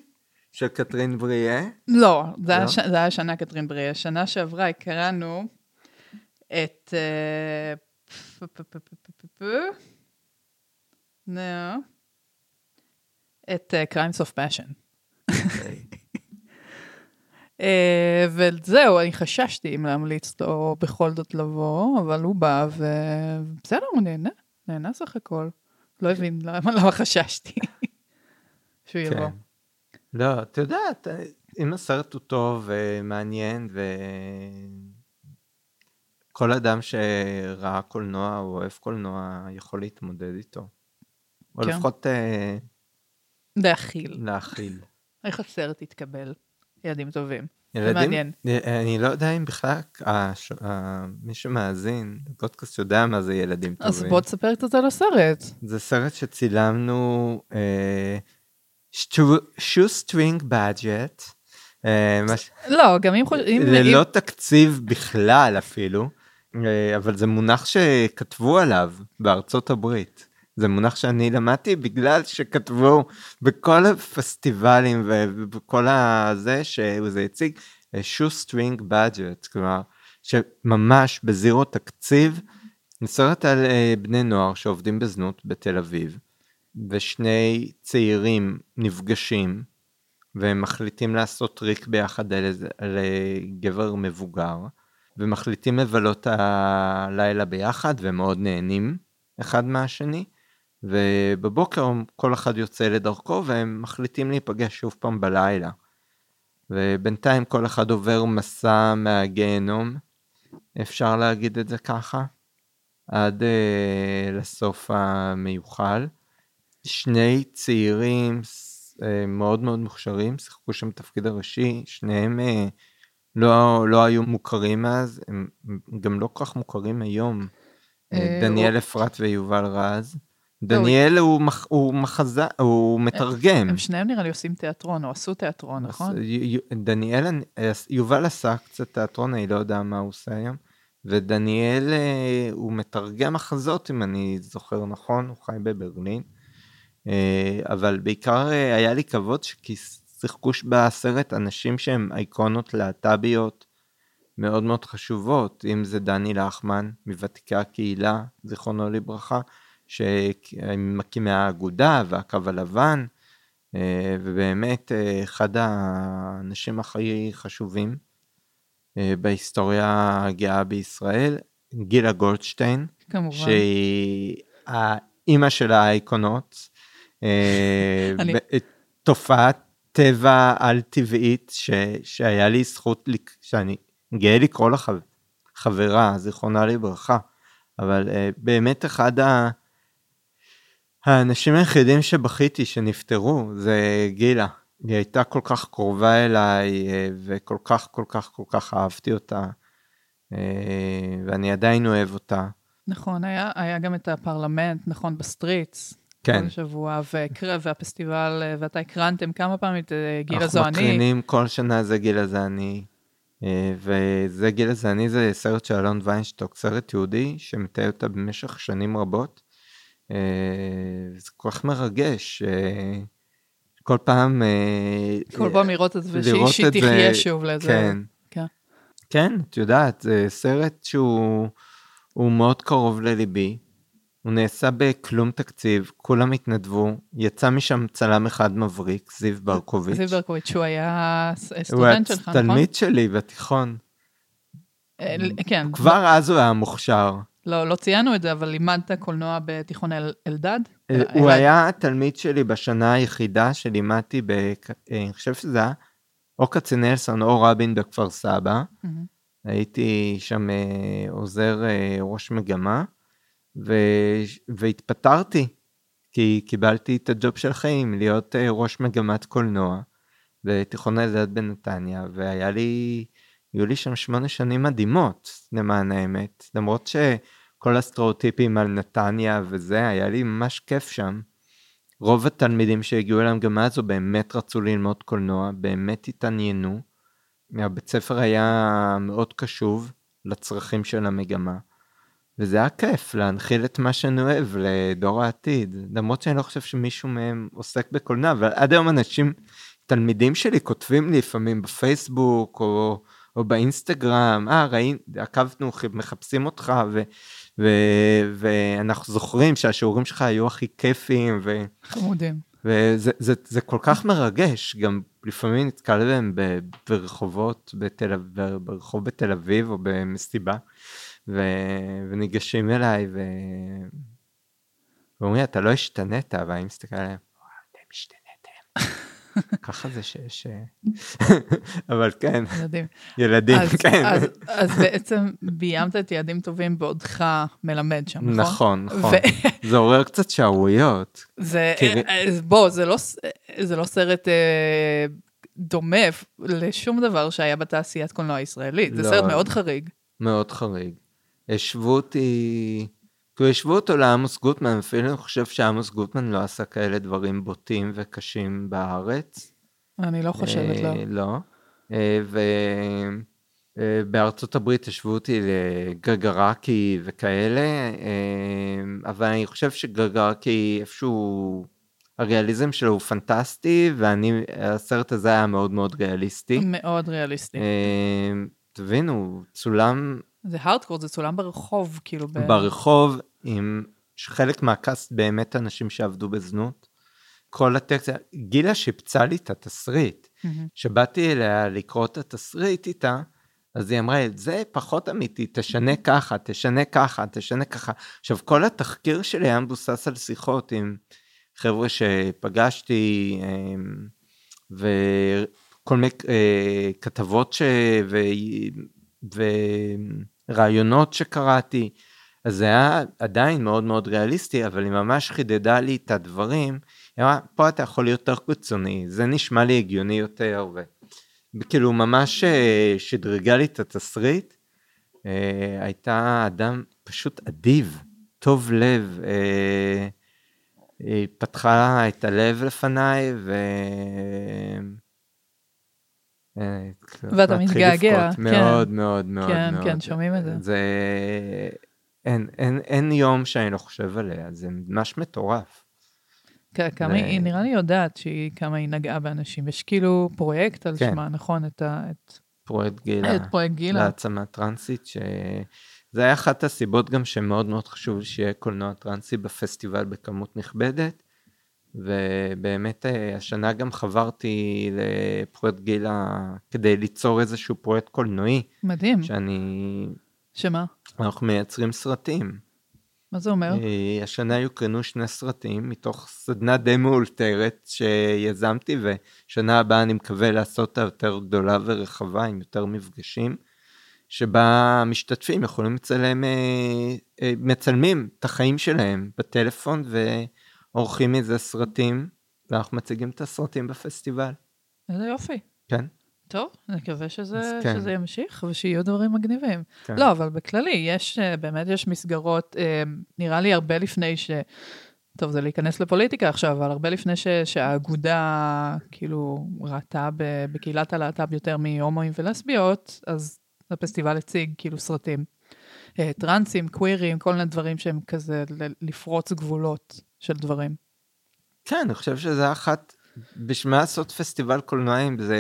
של קטרין בריאה? לא, זה היה לא? ש- זה היה שנה קטרין בריאה. שנה שעברה הקראנו את... אה, פ- נו. את אה, Crimes of Passion. אה, וזהו, אני חששתי אם להמליץ לו בכל זאת לבוא, אבל הוא בא, ובסדר, הוא נהנה, נהנה סך הכל. לא הבין למה למה חששתי שהוא יבוא. כן. לא, את יודעת, אם הסרט הוא טוב ומעניין וכל אדם שראה קולנוע או אוהב קולנוע יכול להתמודד איתו. או כן. לפחות אה, להכיל. להכיל. איך הסרט יתקבל? ילדים טובים. ילדים, מעניין. אה, אני לא יודע אם בכלל הש- ה- מי שמאזין לפודקאסט יודע מה זה ילדים טובים. אז בוא תספר קצת על הסרט. זה סרט שצילמנו אה, שוסטרינג בדג'ט. אה, לא, גם אם. ללא תקציב בכלל אפילו, אה, אבל זה מונח שכתבו עליו בארצות הברית. זה מונח שאני למדתי בגלל שכתבו בכל הפסטיבלים ובכל הזה שזה היה shoestring budget, כלומר שממש ב zero תקציב, סרט על אה, בני נוער שעובדים בזנות בתל אביב, ושני צעירים נפגשים והם מחליטים לעשות טריק ביחד על, על אה, גבר מבוגר, ומחליטים לבלות הלילה ביחד והם מאוד נהנים אחד מהשני, ובבוקר כל אחד יוצא לדרכו והם מחליטים להיפגש שוב פעם בלילה. ובינתיים כל אחד עובר מסע מהגיהנום, אפשר להגיד את זה ככה, עד אה, לסוף המיוחל. שני צעירים אה, מאוד מאוד מוכשרים, שיחקו שם תפקיד הראשי, שניהם אה, לא, לא היו מוכרים אז, הם גם לא כל כך מוכרים היום. אה, אה, דניאל אפרת ויובל רז, דניאל הוא מח- הוא מחזה, הוא מתרגם. הם שניהם נראה לי עושים תיאטרון, או עשו תיאטרון, נכון? דניאל, אני- יובל עשה קצת תיאטרון, אני לא יודע מה הוא עושה היום. ודניאל אה, הוא מתרגם מחזות, אם אני זוכר נכון, הוא חי בברלין. אה, אבל בעיקר אה, היה לי כבוד כי שיחקו בסרט אנשים שהם אייקונות להט"ביות מאוד מאוד חשובות, אם זה דני לחמן מוותיקי הקהילה, זיכרונו לברכה, שמקימי האגודה והקו הלבן, אה, ובאמת אה, אחד האנשים הכי חשובים אה, בהיסטוריה הגאה בישראל, גילה גולדשטיין, כמובן. שהיא האימא של האייקונות, תופעת טבע על-טבעית ש, שהיה לי זכות, שאני גאה לקרוא לה חב- חברה, זיכרונה לברכה, אבל אה, באמת אחד ה... האנשים היחידים שבכיתי שנפטרו זה גילה. היא הייתה כל כך קרובה אליי אה, וכל כך כל כך כל כך אהבתי אותה אה, ואני עדיין אוהב אותה. נכון, היה, היה גם את הפרלמנט, נכון, בסטריטס. כן. כל שבוע, והקרב, והפסטיבל, אה, ואתה הקרנתם כמה פעמים את אה, גילה זו אנחנו אני. מקרינים כל שנה זה גילה זה אני. אה, וזה גילה זה אני זה סרט של אלון ויינשטוק, סרט יהודי שמתאר אותה במשך שנים רבות. זה כל כך מרגש. כל פעם... כל פעם לראות את זה, זה- תחיה שוב לאיזה... כן. כן. כן, את יודעת, זה סרט שהוא הוא מאוד קרוב לליבי. הוא נעשה בכלום תקציב, כולם התנדבו, יצא משם צלם אחד מבריק, זיו ברקוביץ'. זיו ברקוביץ', שהוא היה הוא סטודנט שלך, נכון? תלמיד שלי בתיכון. אה, כן. כבר אז הוא היה מוכשר. לא, לא ציינו את זה, אבל לימדת קולנוע בתיכון אל- אלדד? אה, אלעד. הוא היה תלמיד שלי בשנה היחידה שלימדתי, ב... אה, אני חושב שזה היה או כצנלסון או רבין בכפר סבא. הייתי שם אה, עוזר אה, ראש מגמה, ו... והתפטרתי, כי קיבלתי את הג'וב של חיים, להיות אה, ראש מגמת קולנוע בתיכון אלדד בנתניה, והיה לי, היו לי שם שמונה שנים מדהימות, למען האמת, למרות שכל הסטריאוטיפים על נתניה וזה, היה לי ממש כיף שם. רוב התלמידים שהגיעו אל המגמה הזו באמת רצו ללמוד קולנוע, באמת התעניינו. הבית ספר היה מאוד קשוב לצרכים של המגמה. וזה היה כיף להנחיל את מה שאני אוהב לדור העתיד. למרות שאני לא חושב שמישהו מהם עוסק בקולנוע, אבל עד היום אנשים, תלמידים שלי כותבים לי לפעמים בפייסבוק או, או באינסטגרם, אה, ראינו, עקבנו, מחפשים אותך, ו, ו, ואנחנו זוכרים שהשיעורים שלך היו הכי כיפיים, ו... חמודים. וזה זה, זה כל כך מרגש, גם לפעמים נתקל בהם ברחובות, בתל, ברחוב בתל אביב או במסיבה, ו, וניגשים אליי ו... ואומרים, אתה לא השתנית, ואני מסתכל עליהם, וואו, אתם השתנתם. ככה זה שיש... אבל כן, ילדים. ילדים, אז, כן. אז, אז בעצם ביימת את יעדים טובים בעודך מלמד שם, נכון? נכון, נכון. ו- זה עורר קצת שערוריות. זה, תראי- אה, בוא, זה לא, זה לא סרט אה, דומה לשום דבר שהיה בתעשיית קולנוע הישראלית. זה לא. סרט מאוד חריג. מאוד חריג. השוו אותי, כאילו השוו אותו לעמוס גוטמן, אפילו אני חושב שעמוס גוטמן לא עשה כאלה דברים בוטים וקשים בארץ. אני לא חושבת, לא. אה, לא. אה, ובארצות הברית השוו אותי לגרגרקי וכאלה, אה, אבל אני חושב שגרגרקי איפשהו, הריאליזם שלו הוא פנטסטי, ואני, הסרט הזה היה מאוד מאוד ריאליסטי. מאוד ריאליסטי. אה, תבינו, צולם זה הארדקור, זה צולם ברחוב, כאילו. ב... ברחוב עם חלק מהקאסט באמת אנשים שעבדו בזנות. כל הטקסט, גילה שיפצה לי את התסריט. כשבאתי אליה לקרוא את התסריט איתה, אז היא אמרה זה פחות אמיתי, תשנה ככה, תשנה ככה, תשנה ככה. עכשיו, כל התחקיר שלי היה מבוסס על שיחות עם חבר'ה שפגשתי, אמ, וכל מיני אה, כתבות ש... ו... ורעיונות שקראתי. אז זה היה עדיין מאוד מאוד ריאליסטי, אבל היא ממש חידדה לי את הדברים. היא אמרה, פה אתה יכול להיות יותר קיצוני, זה נשמע לי הגיוני יותר, וכאילו ממש אה, שדרגה לי את התסריט. אה, הייתה אדם פשוט אדיב, טוב לב, אה, היא פתחה את הלב לפניי, ו... אה, ואתה מתגעגע. כן. מאוד מאוד מאוד כן. כן, שומעים את זה. זה... אין, אין, אין יום שאני לא חושב עליה, זה ממש מטורף. כ- כמה היא, נראה לי יודעת שהיא, כמה היא נגעה באנשים. יש כאילו פרויקט על כן. שמה, נכון? את, ה, את, פרויקט גילה. את פרויקט גילה. להעצמה טרנסית, שזה היה אחת הסיבות גם שמאוד מאוד חשוב שיהיה קולנוע טרנסי בפסטיבל בכמות נכבדת. ובאמת אה, השנה גם חברתי לפרויקט גילה כדי ליצור איזשהו פרויקט קולנועי, מדהים. שאני... שמה? אנחנו מייצרים סרטים. מה זה אומר? אה, השנה יוקרנו שני סרטים מתוך סדנה די מאולתרת שיזמתי, ושנה הבאה אני מקווה לעשות אותה יותר גדולה ורחבה עם יותר מפגשים, שבה המשתתפים יכולים לצלם, אה, מצלמים את החיים שלהם בטלפון ועורכים מזה סרטים, ואנחנו מציגים את הסרטים בפסטיבל. איזה יופי. כן, טוב, נקווה שזה, אז כן. שזה ימשיך ושיהיו דברים מגניבים. כן. לא, אבל בכללי, יש, אה, באמת יש מסגרות, אה, נראה לי הרבה לפני ש... טוב, זה להיכנס לפוליטיקה עכשיו, אבל הרבה לפני ש, שהאגודה, כאילו, ראתה ב- בקהילת הלהט"ב יותר מהומואים ולסביות, אז הפסטיבל הציג, כאילו, סרטים. אה, טרנסים, קווירים, כל מיני דברים שהם כזה לפרוץ גבולות של דברים. כן, אני חושב שזה אחת, בשביל מה לעשות פסטיבל קולנועי אם זה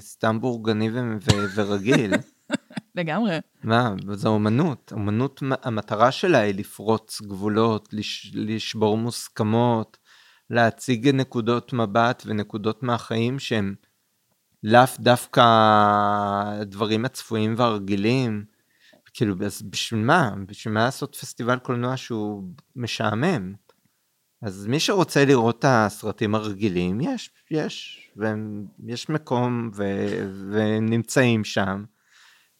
סתם בורגני ו- ורגיל? לגמרי. מה, זו אומנות. אומנות, המטרה שלה היא לפרוץ גבולות, לש, לשבור מוסכמות, להציג נקודות מבט ונקודות מהחיים שהם לאו דווקא הדברים הצפויים והרגילים. כאילו, אז בשביל מה? בשביל מה לעשות פסטיבל קולנוע שהוא משעמם? אז מי שרוצה לראות את הסרטים הרגילים, יש, יש, ויש מקום ו, ונמצאים שם.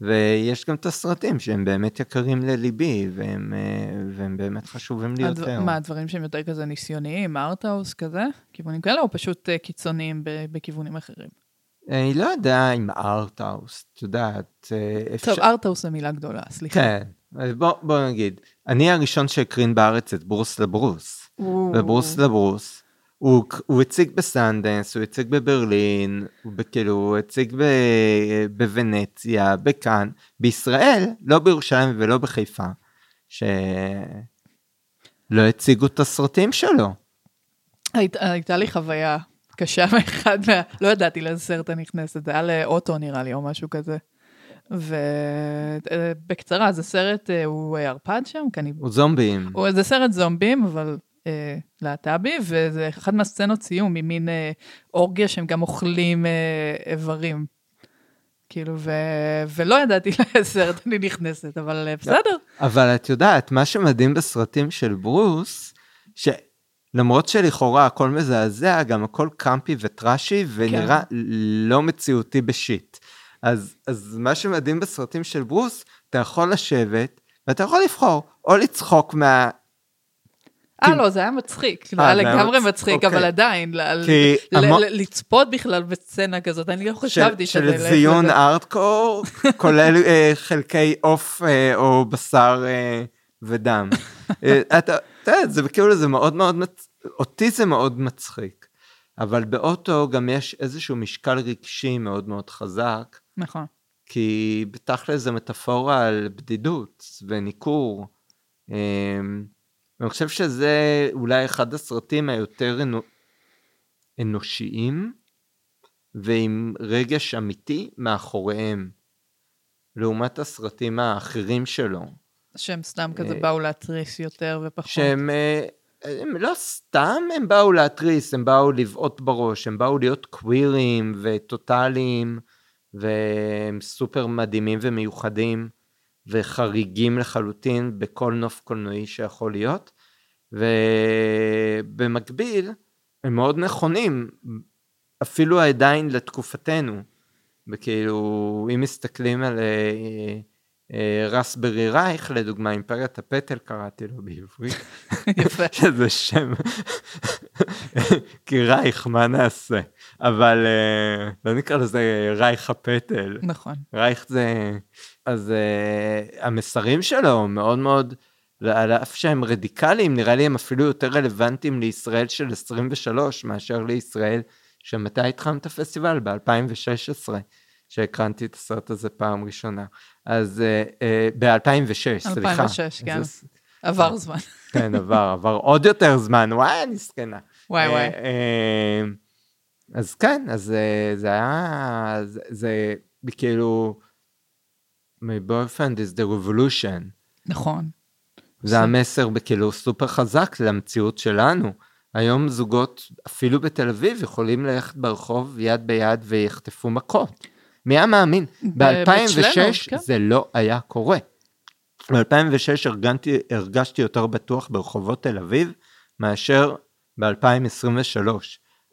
ויש גם את הסרטים שהם באמת יקרים לליבי, והם, אה, והם באמת חשובים לי הדבר- יותר. מה, הדברים שהם יותר כזה ניסיוניים, ארטהאוס כזה? כיוונים כאלה, או פשוט אה, קיצוניים בכיוונים אחרים? אני לא יודע אם ארטהאוס, את יודעת, אה, אפשר... טוב, ארטהאוס זה מילה גדולה, סליחה. כן, בוא, בוא נגיד, אני הראשון שהקרין בארץ את ברוס לברוס. וברוס לברוס, הוא, הוא הציג בסנדנס, הוא הציג בברלין, הוא כאילו, הוא הציג ב, בוונציה, בכאן, בישראל, לא בירושלים ולא בחיפה, שלא הציגו את הסרטים שלו. היית, הייתה לי חוויה קשה מאחד מה... לא ידעתי לאיזה סרט אני נכנסת, זה היה לאוטו נראה לי, או משהו כזה. ובקצרה, זה סרט, אה, הוא אה, ערפד שם? אני... הוא זומבים. הוא, זה סרט זומבים, אבל אה, להט"בי, וזה אחת מהסצנות סיום, ממין אה, אורגיה שהם גם אוכלים אה, איברים. כאילו, ו... ולא ידעתי לאיזה סרט אני נכנסת, אבל אה, בסדר. אבל את יודעת, מה שמדהים בסרטים של ברוס, שלמרות שלכאורה הכל מזעזע, גם הכל קאמפי וטראשי, ונראה לא מציאותי בשיט. אז, אז מה שמדהים בסרטים של ברוס, אתה יכול לשבת, ואתה יכול לבחור, או לצחוק מה... אה, לא, זה היה מצחיק. זה אה, היה לגמרי מצ- מצחיק, אוקיי. אבל עדיין, לצפות בכלל בסצנה כזאת, אני לא חשבתי שזה... של זיון. ארטקור, כולל אה, חלקי עוף אה, או בשר ודם. אתה יודע, זה כאילו זה מאוד מאוד. אותי זה מאוד מצחיק. אבל באוטו גם יש איזשהו משקל רגשי מאוד מאוד חזק, נכון. כי בתכל'ס זה מטאפורה על בדידות וניכור. אמ, ואני חושב שזה אולי אחד הסרטים היותר אנו... אנושיים ועם רגש אמיתי מאחוריהם, לעומת הסרטים האחרים שלו, שהם סתם כזה אה, באו להתריס יותר ופחות. שהם אה, הם לא סתם הם באו להתריס, הם באו לבעוט בראש, הם באו להיות קווירים וטוטאליים והם סופר מדהימים ומיוחדים וחריגים לחלוטין בכל נוף קולנועי שיכול להיות. ובמקביל הם מאוד נכונים אפילו עדיין לתקופתנו. וכאילו אם מסתכלים על אה, רסברי רייך לדוגמה אימפריית הפטל קראתי לו בעברית. יפה. שזה שם, כי רייך, מה נעשה? אבל אה, לא נקרא לזה רייך הפטל. נכון. רייך זה... אז uh, המסרים שלו מאוד מאוד על אף שהם רדיקליים, נראה לי הם אפילו יותר רלוונטיים לישראל של 23 מאשר לישראל, שמתי התחלנו את הפסטיבל? ב-2016, שהקרנתי את הסרט הזה פעם ראשונה. אז uh, uh, ב-2006, סליחה. 2006, כן. זה- עבר זמן. כן, עבר, עבר עוד יותר זמן, וואי, אני זקנה. וואי וואי. אה, אה, אז כן, אז אה, זה היה, זה- זה כאילו, my boyfriend is the revolution. נכון. זה המסר בכאילו סופר חזק למציאות שלנו. היום זוגות, אפילו בתל אביב, יכולים ללכת ברחוב יד ביד ויחטפו מכות. מי היה מאמין? ב- ב-2006 אצלנו, כן. זה לא היה קורה. ב-2006 הרגשתי, הרגשתי יותר בטוח ברחובות תל אביב מאשר ב-2023.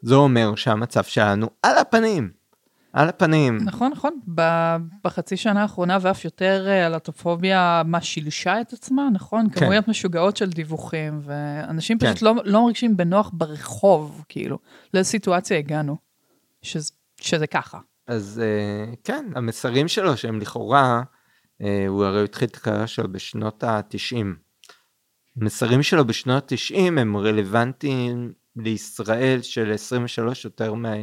זה אומר שהמצב שלנו על הפנים. על הפנים. נכון, נכון. בחצי שנה האחרונה ואף יותר אה, הלטופוביה מה שילשה את עצמה, נכון? כן. כמויות משוגעות של דיווחים, ואנשים כן. פשוט לא, לא מרגישים בנוח ברחוב, כאילו. לאיזו סיטואציה הגענו, שזה, שזה ככה. אז אה, כן, המסרים שלו שהם לכאורה, אה, הוא הרי התחיל את הקריירה שלו בשנות ה-90. המסרים שלו בשנות ה-90 הם רלוונטיים לישראל של 23 יותר מה-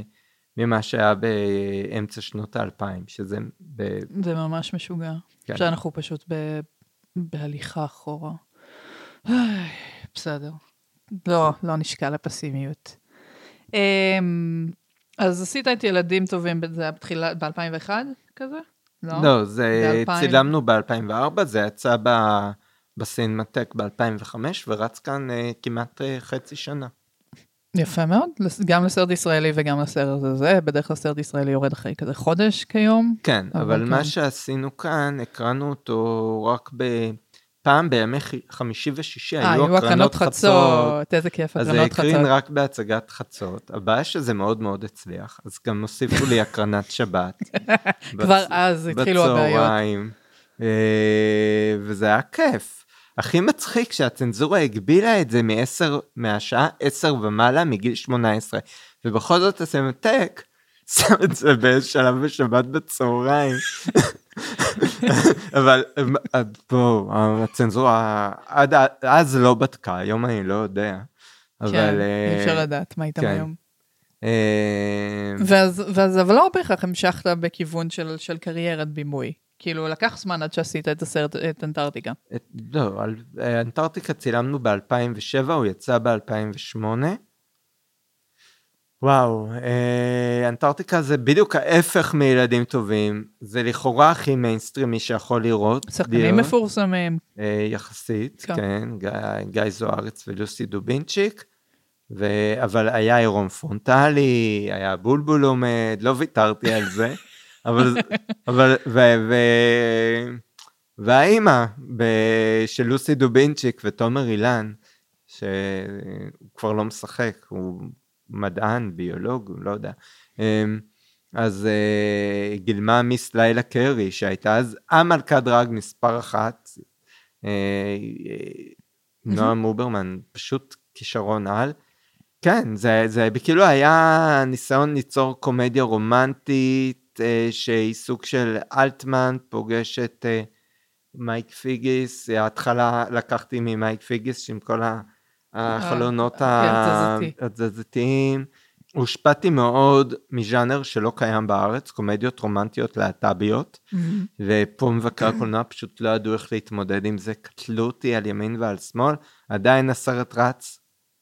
ממה שהיה באמצע שנות ה-2000, שזה ב... זה ממש משוגע. כן. שאנחנו פשוט ב, בהליכה אחורה. בסדר. לא, לא נשקע לפסימיות. אמ, אז עשית את ילדים טובים, זה היה בתחילה, ב-2001 כזה? לא? לא, זה ב-2000. צילמנו ב-2004, זה יצא ב... בסינמטק ב-2005 ורץ כאן אה, כמעט אה, חצי שנה. יפה מאוד, גם לסרט ישראלי וגם לסרט הזה, בדרך כלל סרט ישראלי יורד אחרי כזה חודש כיום. כן, אבל אבל מה כן. שעשינו כאן, הקרנו אותו רק ב... פעם בימי חמישי ושישי, אה, היו הקרנות חצות, איזה כיף, אז זה הקרנות הקרין חצות. רק בהצגת חצות. הבעיה שזה מאוד מאוד הצליח, אז גם הוסיפו לי הקרנת שבת. כבר אז התחילו הבעיות. בצהריים, אה, וזה היה כיף. הכי מצחיק שהצנזורה הגבילה את זה מ-10, מהשעה 10 ומעלה מגיל 18, ובכל זאת הסמטק שם את זה באיזה שלב בשבת בצהריים. אבל אה, בואו, הצנזורה עד אז לא בדקה, היום אני לא יודע. אבל... כן, אה, אי אפשר לדעת מה איתם כן. היום. אה, ואז, אבל לא בהכרח המשכת בכיוון של, קריירת בימוי. כאילו, לקח זמן עד שעשית את הסרט, את אנטארקטיקה. לא, אה, אנטארקטיקה צילמנו ב-2007, הוא יצא ב-2008. וואו, אה, אנטארקטיקה זה בדיוק ההפך מילדים טובים, זה לכאורה הכי מיינסטרימי שיכול לראות. שחקנים מפורסמים. אה, יחסית, כן. כן, גיא, גיא זוארץ ולוסי דובינצ'יק, ו... אבל היה עירום פרונטלי, היה בולבול עומד, לא ויתרתי על זה, אבל, אבל, ו... ו... והאימא ב- של לוסי דובינצ'יק ותומר אילן, שהוא כבר לא משחק, הוא מדען, ביולוג, לא יודע. אמ, אז אה, גילמה מיס לילה קרי, שהייתה אז המלכת דרג מספר אחת. אה, אה, נועה מוברמן, פשוט כישרון על. כן, זה, זה כאילו היה ניסיון ליצור קומדיה רומנטית, אה, שהיא סוג של אלטמן, פוגש את אה, מייק פיגיס, ההתחלה לקחתי ממייק פיגיס עם כל החלונות אה, התזזתי. התזזתיים. הושפעתי מאוד מז'אנר שלא קיים בארץ, קומדיות רומנטיות להט"ביות, ופה מבקרי הקולנוע פשוט לא ידעו איך להתמודד עם זה, קטלו אותי על ימין ועל שמאל, עדיין הסרט רץ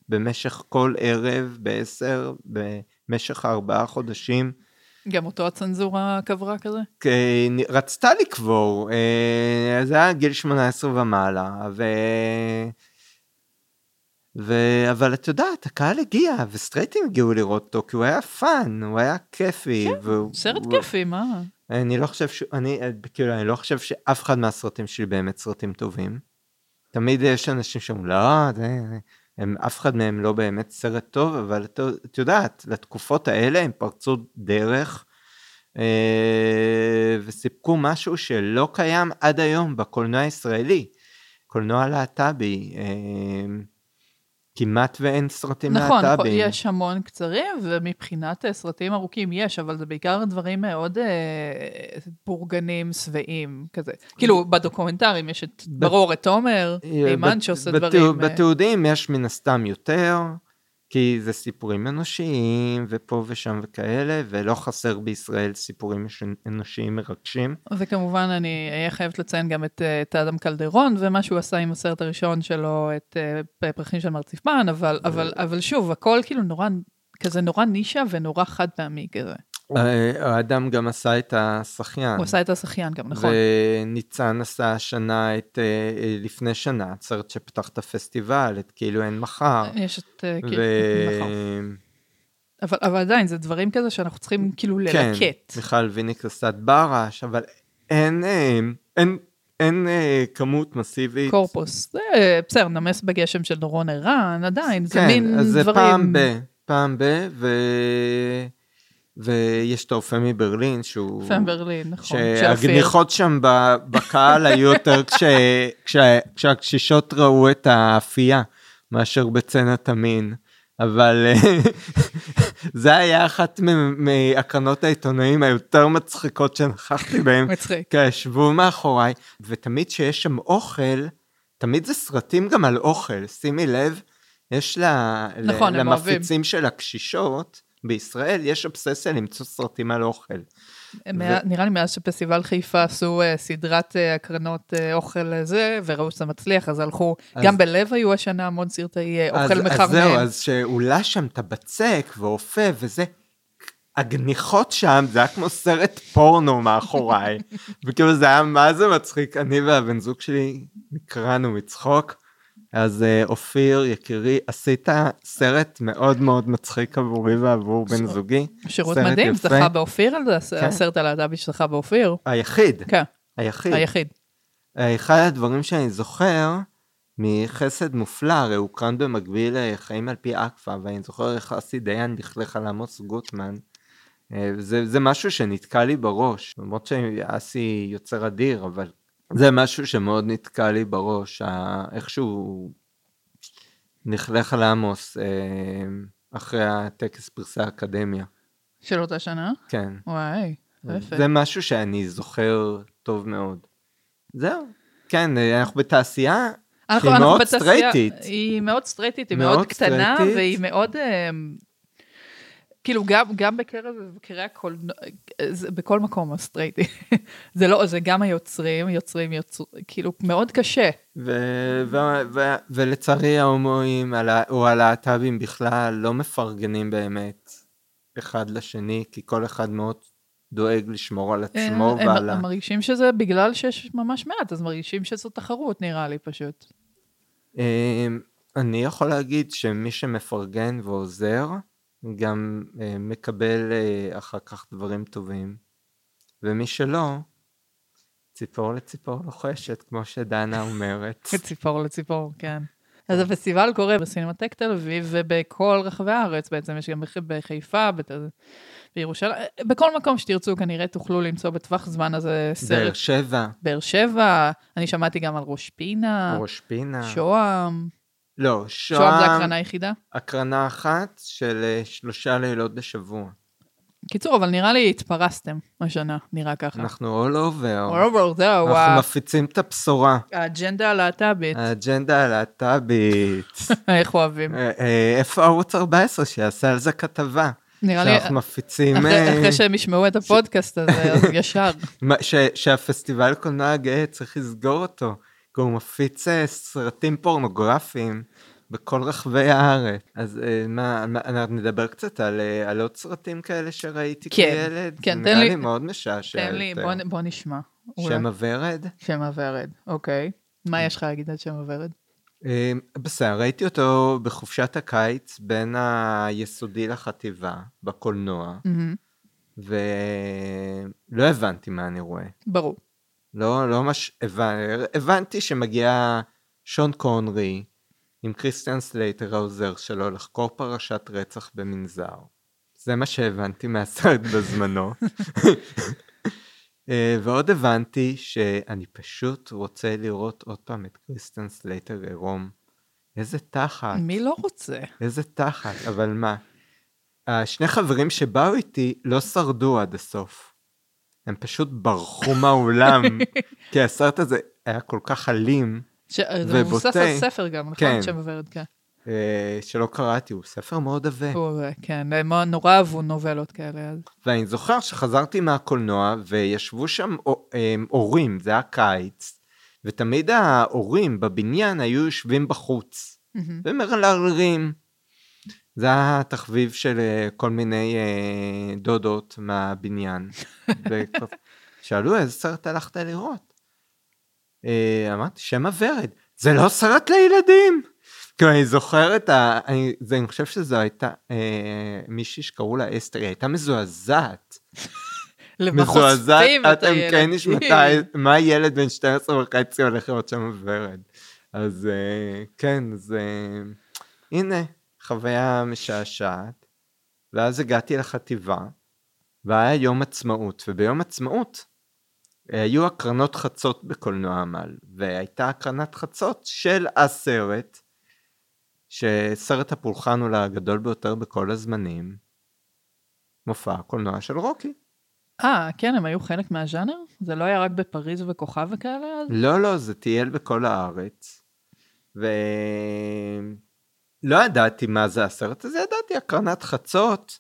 במשך כל ערב בעשר, במשך ארבעה חודשים. גם אותו הצנזורה קברה כזה? כי רצתה לקבור, אה, זה היה גיל 18 ומעלה, ו... ו... אבל את יודעת, הקהל הגיע, וסטרייטים הגיעו לראות אותו, כי הוא היה fun, הוא היה כיפי. והוא... סרט הוא- כיפי, מה? אני לא חושב ש... אני, כאילו, אני לא חושב שאף אחד מהסרטים שלי באמת סרטים טובים. תמיד יש אנשים שאומרים, לא, זה... הם, אף אחד מהם לא באמת סרט טוב, אבל את, את יודעת, לתקופות האלה הם פרצו דרך אה, וסיפקו משהו שלא קיים עד היום בקולנוע הישראלי, קולנוע להט"בי. אה, כמעט ואין סרטים נכון, להט"בים. יש המון קצרים, ומבחינת אה, סרטים ארוכים יש, אבל זה בעיקר דברים מאוד אה, בורגנים, שבעים, כזה. כאילו, בדוקומנטרים יש את, ברור, את תומר, אימן בת- שעושה בתיעוד- דברים... אה, בתיעודים יש מן הסתם יותר, כי זה סיפורים אנושיים, ופה ושם וכאלה, ולא חסר בישראל סיפורים אנושיים מרגשים. וכמובן, אני אהיה חייבת לציין גם את, אה, את אדם קלדרון, ומה שהוא עשה עם הסרט הראשון שלו, את אה, פרחים של מרציפן, אבל, אבל, אבל שוב, הכל כאילו נורא, כזה נורא נישה ונורא חד פעמי כזה. אה, האדם גם עשה את השחיין. הוא עשה את השחיין גם, נכון. וניצן עשה השנה את, אה, אה, לפני שנה, סרט שפתח את הפסטיבל, את כאילו אין מחר. יש את... כאילו, נכון. אבל, אבל עדיין, זה דברים כזה שאנחנו צריכים כאילו כן, ללקט. מיכל ויניק עשה את ברש, אבל אין, אה, אין, אין אה, כמות מסיבית. קורפוס. זה בסדר, נמס בגשם של דורון ערן, עדיין, זה כן, מין אז זה דברים... פעם ב, פעם ב, ו... ויש את האופה מברלין, שהוא... פם ברלין, נכון. שהגניחות שם בקהל היו יותר כש, כש, כשהקשישות ראו את האפייה מאשר בצנת המין. אבל זה היה אחת מהקרנות העיתונאים היותר מצחיקות שנכחתי בהן. מצחיק. כי ישבו מאחוריי, ותמיד שיש שם אוכל, תמיד זה סרטים גם על אוכל, שימי לב, יש לה, נכון. למפיצים של הקשישות בישראל, יש אובססיה למצוא סרטים על אוכל. מה- נראה לי מאז שפסטיבל חיפה עשו אה, סדרת אה, הקרנות אה, אוכל לזה, וראו שזה מצליח, אז הלכו, אז- גם בלב היו השנה המון סרטי אז, אוכל אז זהו, מחרמן. אז שעולה שם את הבצק ואופה וזה, הגניחות שם, זה היה כמו סרט פורנו מאחוריי. וכאילו זה היה מה זה מצחיק, אני והבן זוג שלי נקרענו מצחוק. אז אה, אופיר, יקירי, עשית סרט מאוד מאוד מצחיק עבורי ועבור בן זוגי. שירות מדהים, יפה. זכה באופיר על זה, כן. הסרט הלהט"בי שזכה באופיר. היחיד, כן, היחיד. היחיד. אה, אחד הדברים שאני זוכר מחסד מופלא, הרי הוא הוקרן במקביל לחיים על פי אקפה, ואני זוכר איך אסי דיין לכלך על עמוס גוטמן. אה, זה, זה משהו שנתקע לי בראש, למרות שאסי יוצר אדיר, אבל זה משהו שמאוד נתקע לי בראש, שהוא לכלך על עמוס אה, אחרי הטקס פרסי האקדמיה. של אותה שנה? כן. וואי, יפה. זה משהו שאני זוכר טוב מאוד. זהו. כן, אה, אנחנו בתעשייה אנחנו, שהיא אנחנו מאוד בתעשייה- סטרייטית. היא מאוד סטרייטית, היא מאוד מאוד קטנה, סטרייטית. והיא מאוד... כאילו, גם, גם בקרב מבקרי הקולנוע, בכל מקום הסטרייטי. זה לא, זה גם היוצרים, יוצרים, יוצר, כאילו, מאוד קשה. ו- ו- ו- ולצערי ההומואים או הלהט"בים בכלל לא מפרגנים באמת אחד לשני, כי כל אחד מאוד דואג לשמור על עצמו הם, ועל ה... הם מרגישים שזה בגלל שיש ממש מעט, אז מרגישים שזו תחרות, נראה לי פשוט. אמ, אני יכול להגיד שמי שמפרגן ועוזר, גם אה, מקבל אה, אחר כך דברים טובים, ומי שלא, ציפור לציפור לוחשת, כמו שדנה אומרת. ציפור לציפור, כן. אז הפסטיבל קורה בסינמטק תל אביב ובכל רחבי הארץ בעצם, יש גם בח- בחיפה, בת- בירושלים, בכל מקום שתרצו כנראה תוכלו למצוא בטווח זמן הזה באר סרט. שבע, באר שבע, אני שמעתי גם על ראש פינה, ראש פינה. שוהם, לא, שוהם זה שוהם, הקרנה היחידה. הקרנה אחת של אה, שלושה לילות בשבוע. קיצור, אבל נראה לי התפרסתם השנה, נראה ככה. אנחנו all over. over, זהו, אנחנו ה- מפיצים את הבשורה. האג'נדה הלהט"בית, האג'נדה הלהט"בית. איך אוהבים. אה, אה, איפה ערוץ 14 שיעשה על זה כתבה? נראה לי, שאנחנו מפיצים... אחרי אחרי שהם ישמעו את הפודקאסט הזה, אז ישר. ש- שהפסטיבל קולנוע הגאה צריך לסגור אותו, כי הוא מפיץ אה, סרטים פורנוגרפיים בכל רחבי הארץ. אז אה, מה, אנחנו נדבר קצת על, אה, על עוד סרטים כאלה שראיתי כן, כילד? כן, תן נראה לי- לי מאוד משעשע. תן לי. בוא בוא נשמע. שם הוורד? שם הוורד, אוקיי. מה יש לך להגיד על שם הוורד? בסדר, ראיתי אותו בחופשת הקיץ בין היסודי לחטיבה, בקולנוע, ולא הבנתי מה אני רואה. ברור. לא, לא ממש הבנ... הבנתי שמגיע שון קונרי עם קריסטיאן סלייטר העוזר שלו לחקור פרשת רצח במנזר. זה מה שהבנתי מהסרט בזמנו. אה, ועוד הבנתי שאני פשוט רוצה לראות עוד פעם את קריסטיאן סלייטר עירום איזה תחת. מי לא רוצה? איזה תחת, אבל מה? השני חברים שבאו איתי לא שרדו עד הסוף. הם פשוט ברחו מהאולם, כי הסרט הזה היה כל כך אלים, ש- זה מבוסס ובוטה. על ספר גם, נכון? כן. שם ורד, כן. אה, שלא קראתי, הוא ספר מאוד עבה. הוא, אה, כן, הם נורא אהבו נובלות כאלה. אז- ואני זוכר שחזרתי מהקולנוע וישבו שם הורים, זה היה קיץ, ותמיד ההורים בבניין היו יושבים בחוץ. ומרלרים. זה היה התחביב של אה, כל מיני אה, דודות מהבניין. שאלו איזה סרט הלכת לראות? אה, אמרתי שמא ורד, זה לא סרט לילדים. כאילו אני זוכר את ה... אני, זה, אני חושב שזו הייתה אה, מישהי שקראו לה אסתר, היא הייתה מזועזעת. מזועזעת עד עמקי הילדים? נשמתה, מה ילד בן 12 וחצי הולך לראות שם ורד. אז אה, כן, אז אה, הנה, חוויה משעשעת. ואז הגעתי לחטיבה, והיה יום עצמאות, וביום עצמאות אה, היו הקרנות חצות בקולנוע עמל, והייתה הקרנת חצות של הסרט, שסרט הפולחן אולי הגדול ביותר בכל הזמנים, מופע הקולנוע של רוקי. אה, כן, הם היו חלק מהז'אנר? זה לא היה רק בפריז וכוכב וכאלה? אז? לא, לא, זה טייל בכל הארץ. ולא ידעתי מה זה הסרט הזה, ידעתי הקרנת חצות.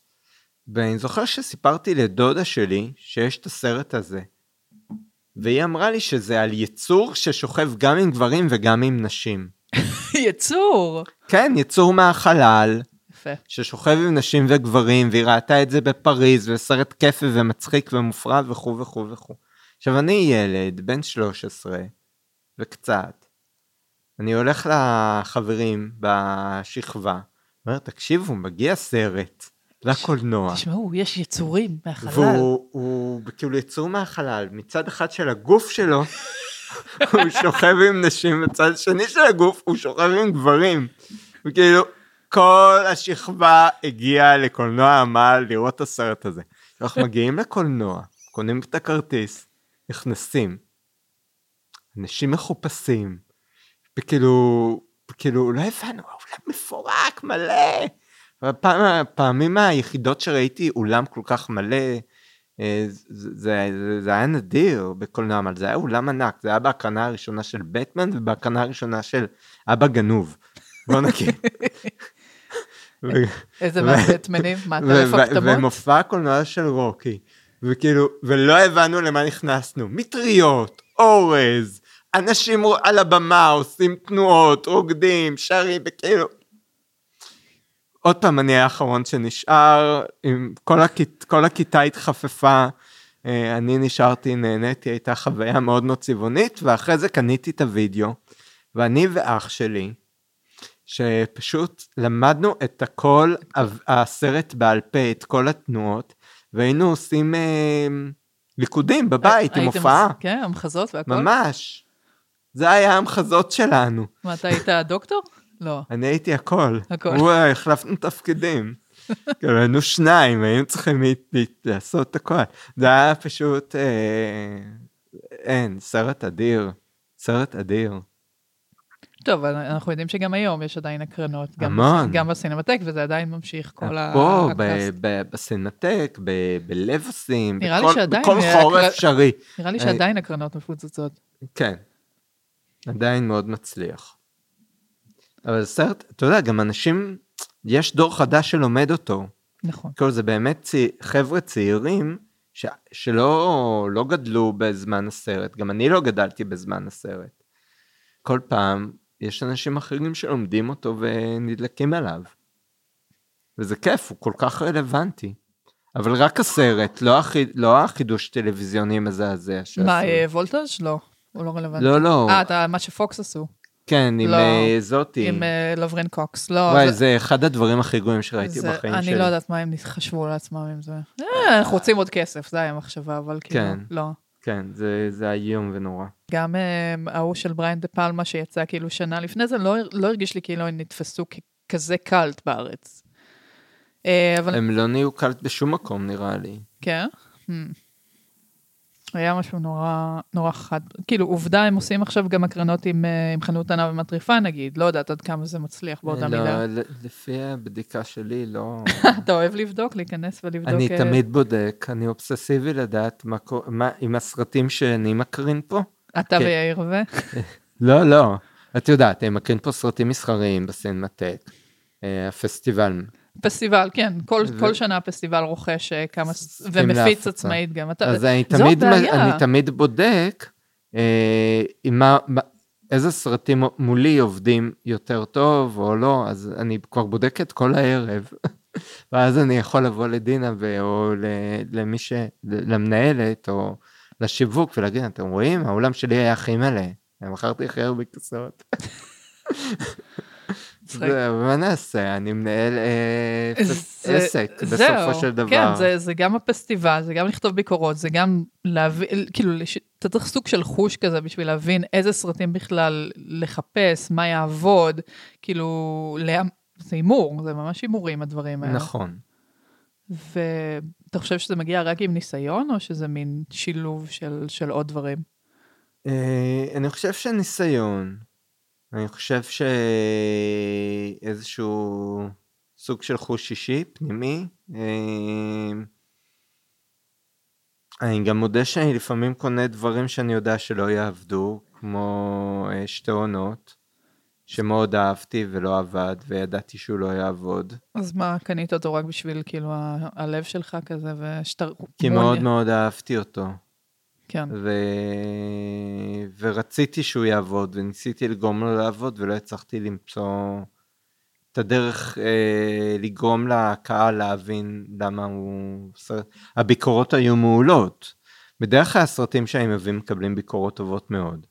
ואני זוכר שסיפרתי לדודה שלי שיש את הסרט הזה. והיא אמרה לי שזה על יצור ששוכב גם עם גברים וגם עם נשים. יצור! כן, יצור מהחלל, יפה. ששוכב עם נשים וגברים, והיא ראתה את זה בפריז, וסרט כיפי ומצחיק ומופרע וכו' וכו' וכו'. עכשיו, אני ילד, בן 13 וקצת, אני הולך לחברים בשכבה, אומר, תקשיבו, מגיע סרט לקולנוע, תשמעו, יש יצורים מהחלל. והוא הוא כאילו יצור מהחלל, מצד אחד של הגוף שלו, הוא שוכב עם נשים, מצד שני של הגוף הוא שוכב עם גברים. וכאילו, כל השכבה הגיעה לקולנוע עמל לראות את הסרט הזה. אנחנו מגיעים לקולנוע, קונים את הכרטיס, נכנסים, אנשים מחופשים, וכאילו, כאילו, לא הבנו, האולם מפורק, מלא. הפעם, הפעמים היחידות שראיתי אולם כל כך מלא, אה, זה, זה, זה, היה נדיר בקולנוע, אבל זה היה אולם ענק, זה היה בהקרנה הראשונה של בטמן ובהקרנה הראשונה של אבא גנוב. בוא נגיד. איזה מהבטמנים? מה, טרף הקדמות? ומופע הקולנוע של רוקי, וכאילו, ולא הבנו למה נכנסנו, מטריות, אורז, אנשים על הבמה עושים תנועות, רוקדים, שרים, וכאילו... עוד פעם, אני האחרון שנשאר, עם כל, הכית, כל הכיתה התחפפה, אה, אני נשארתי, נהניתי, הייתה חוויה מאוד מאוד צבעונית, ואחרי זה קניתי את הוידאו, ואני ואח שלי, שפשוט למדנו את הכל, הסרט בעל פה, את כל התנועות, והיינו עושים אה, ליכודים בבית עם הופעה, כן, המחזות והכל? ממש. זה היה המחזות שלנו. מה, אתה היית הדוקטור? לא. אני הייתי הכל. הכל. אה, החלפנו תפקידים. כאילו, היינו שניים, היינו צריכים לעשות הכל. זה היה פשוט, אה, אין, סרט אדיר. סרט אדיר. טוב, אנחנו יודעים שגם היום יש עדיין הקרנות. המון. גם בסינמטק, וזה עדיין ממשיך כל ה... פה, בסינמטק, בלב לי בכל- אה, חור אפשרי. נראה לי אה, שעדיין הקרנות מפוצצות. כן. עדיין מאוד מצליח. אבל סרט, אתה יודע, גם אנשים, יש דור חדש שלומד אותו. נכון. כאילו זה באמת צי, חבר'ה צעירים ש, שלא לא גדלו בזמן הסרט, גם אני לא גדלתי בזמן הסרט. כל פעם יש אנשים אחרים שלומדים אותו ונדלקים עליו. וזה כיף, הוא כל כך רלוונטי. אבל רק הסרט, לא, החי, לא החידוש טלוויזיוני מזעזע שעשו. מה, אה, וולטאז'? לא. הוא לא רלוונטי. לא, לא. אה, אתה- מה שפוקס עשו. כן, עם לא. אה, זאתי. עם אה, לברין קוקס. לא, וואי, זה- זה אחד הדברים הכי גרועים שראיתי זה- בחיים אני שלי. לא יודעת מה הם חשבו לעצמם עם זה. אה, אנחנו רוצים עוד כסף, זה היה המחשבה, אבל כאילו, כן. לא. כן, זה, זה איום ונורא. גם ההוא של בריין דה פלמה שיצא כאילו שנה לפני זה, לא, לא הרגיש לי כאילו הם נתפסו ככזה קאלט בארץ. אבל הם לא נהיו קלט בשום מקום נראה לי. כן? Hmm. היה משהו נורא, נורא חד. כאילו, עובדה, הם עושים עכשיו גם הקרנות עם, אה, עם חנות ענב ומטריפה, נגיד. לא יודעת עד כמה זה מצליח באותה לא, מידה. לפי הבדיקה שלי, לא... אתה אוהב לבדוק, להיכנס ולבדוק... אני אה, תמיד בודק, אני אובססיבי לדעת מה קורה, מה, עם הסרטים שאני מקרין פה. אתה כן. ויאיר ו... לא, לא. את יודעת, אני מקרין פה סרטים מסחריים בסינמטק. אה, הפסטיבל. פסטיבל, כן. כל, ו- כל שנה הפסטיבל רוכש אה, כמה... ומפיץ להפצה. עצמאית גם. אתה, אז אני תמיד, הבעיה. אני תמיד בודק אה, מה- איזה סרטים מולי עובדים יותר טוב או לא, אז אני כבר בודק את כל הערב, ואז אני יכול לבוא לדינה ו- או ל- למי ש... למנהלת או לשיווק ולהגיד, אתם רואים? האולם שלי היה הכי מלא, אני מכרתי הכי הרבה כיסאות. מצחיק. מה נעשה? אני מנהל אה, זה- עסק בסופו זהו, של דבר. כן, זה, זה גם הפסטיבל, זה גם לכתוב ביקורות, זה גם להבין, כאילו, אתה צריך סוג של חוש כזה בשביל להבין איזה סרטים בכלל לחפש, מה יעבוד, כאילו, לה... זה הימור, זה ממש הימורים הדברים האלה. נכון. ואתה חושב שזה מגיע רק עם ניסיון, או שזה מין שילוב של, של עוד דברים? אה, אני חושב שניסיון, אני חושב שאיזשהו סוג של חוש אישי, פנימי. אה, אני גם מודה שאני לפעמים קונה דברים שאני יודע שלא יעבדו, כמו אה, שתי עונות, שמאוד אהבתי ולא עבד, וידעתי שהוא לא יעבוד. אז מה, קנית אותו רק בשביל, כאילו, הלב שלך כזה, ושאתה... כי מאוד מאוד אהבתי אותו. כן. ו... ורציתי שהוא יעבוד, וניסיתי לגרום לו לעבוד, ולא הצלחתי למצוא את הדרך אה, לגרום לקהל להבין למה הוא... הביקורות היו מעולות. בדרך כלל הסרטים שאני מביא מקבלים ביקורות טובות מאוד.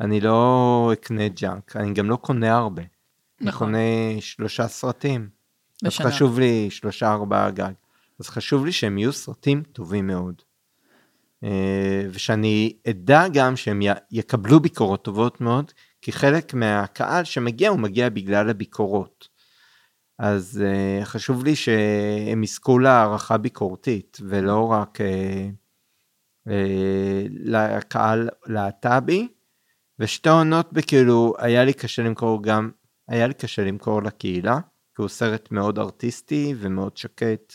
אני לא אקנה ג'אנק, אני גם לא קונה הרבה. אני נכון. קונה שלושה סרטים. אז בשנה. חשוב לי שלושה ארבעה גג. אז חשוב לי שהם יהיו סרטים טובים מאוד. אה, ושאני אדע גם שהם יקבלו ביקורות טובות מאוד, כי חלק מהקהל שמגיע הוא מגיע בגלל הביקורות. אז uh, חשוב לי שהם יזכו להערכה ביקורתית, ולא רק uh, לקהל להט"בי. ושתי עונות בכאילו, היה לי קשה למכור גם, היה לי קשה למכור לקהילה, כי הוא סרט מאוד ארטיסטי ומאוד שקט,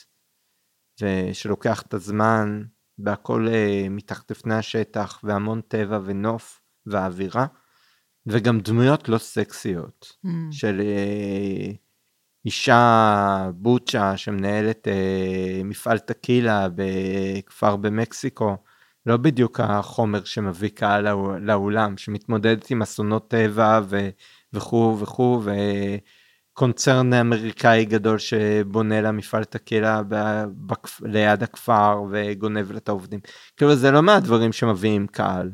ושלוקח את הזמן, והכל uh, מתחת לפני השטח, והמון טבע ונוף ואווירה, וגם דמויות לא סקסיות, Mm. של uh, אישה בוצ'ה שמנהלת uh, מפעל טקילה בכפר במקסיקו, לא בדיוק החומר שמביא קהל לאו- לאולם, שמתמודדת עם אסונות טבע ו- וכו' וכו', וקונצרן אמריקאי גדול שבונה לה מפעל טקילה ב- בכפ- ליד הכפר וגונב לה את העובדים. כאילו זה לא מהדברים שמביאים קהל.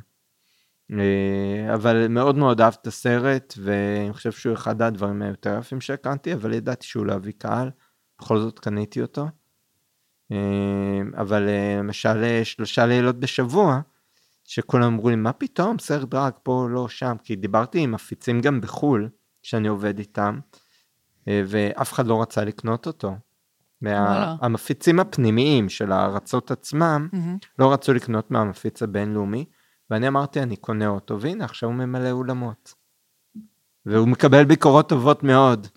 אה, אבל מאוד מאוד אהב את הסרט, ואני חושב שהוא אחד הדברים היותר יפים שהקרנתי, אבל ידעתי שהוא לא יביא קהל, בכל זאת קניתי אותו. אה, אבל אה, למשל שלושה לילות בשבוע, שכולם אמרו לי, מה פתאום, סרט דרג פה, לא שם, כי דיברתי עם מפיצים גם בחו"ל, שאני עובד איתם, ואף אחד לא רצה לקנות אותו. וואלה. המפיצים הפנימיים של הארצות עצמם. לא רצו לקנות מהמפיץ הבינלאומי, ואני אמרתי, אני קונה אותו, והנה, עכשיו הוא ממלא אולמות. והוא מקבל ביקורות טובות מאוד.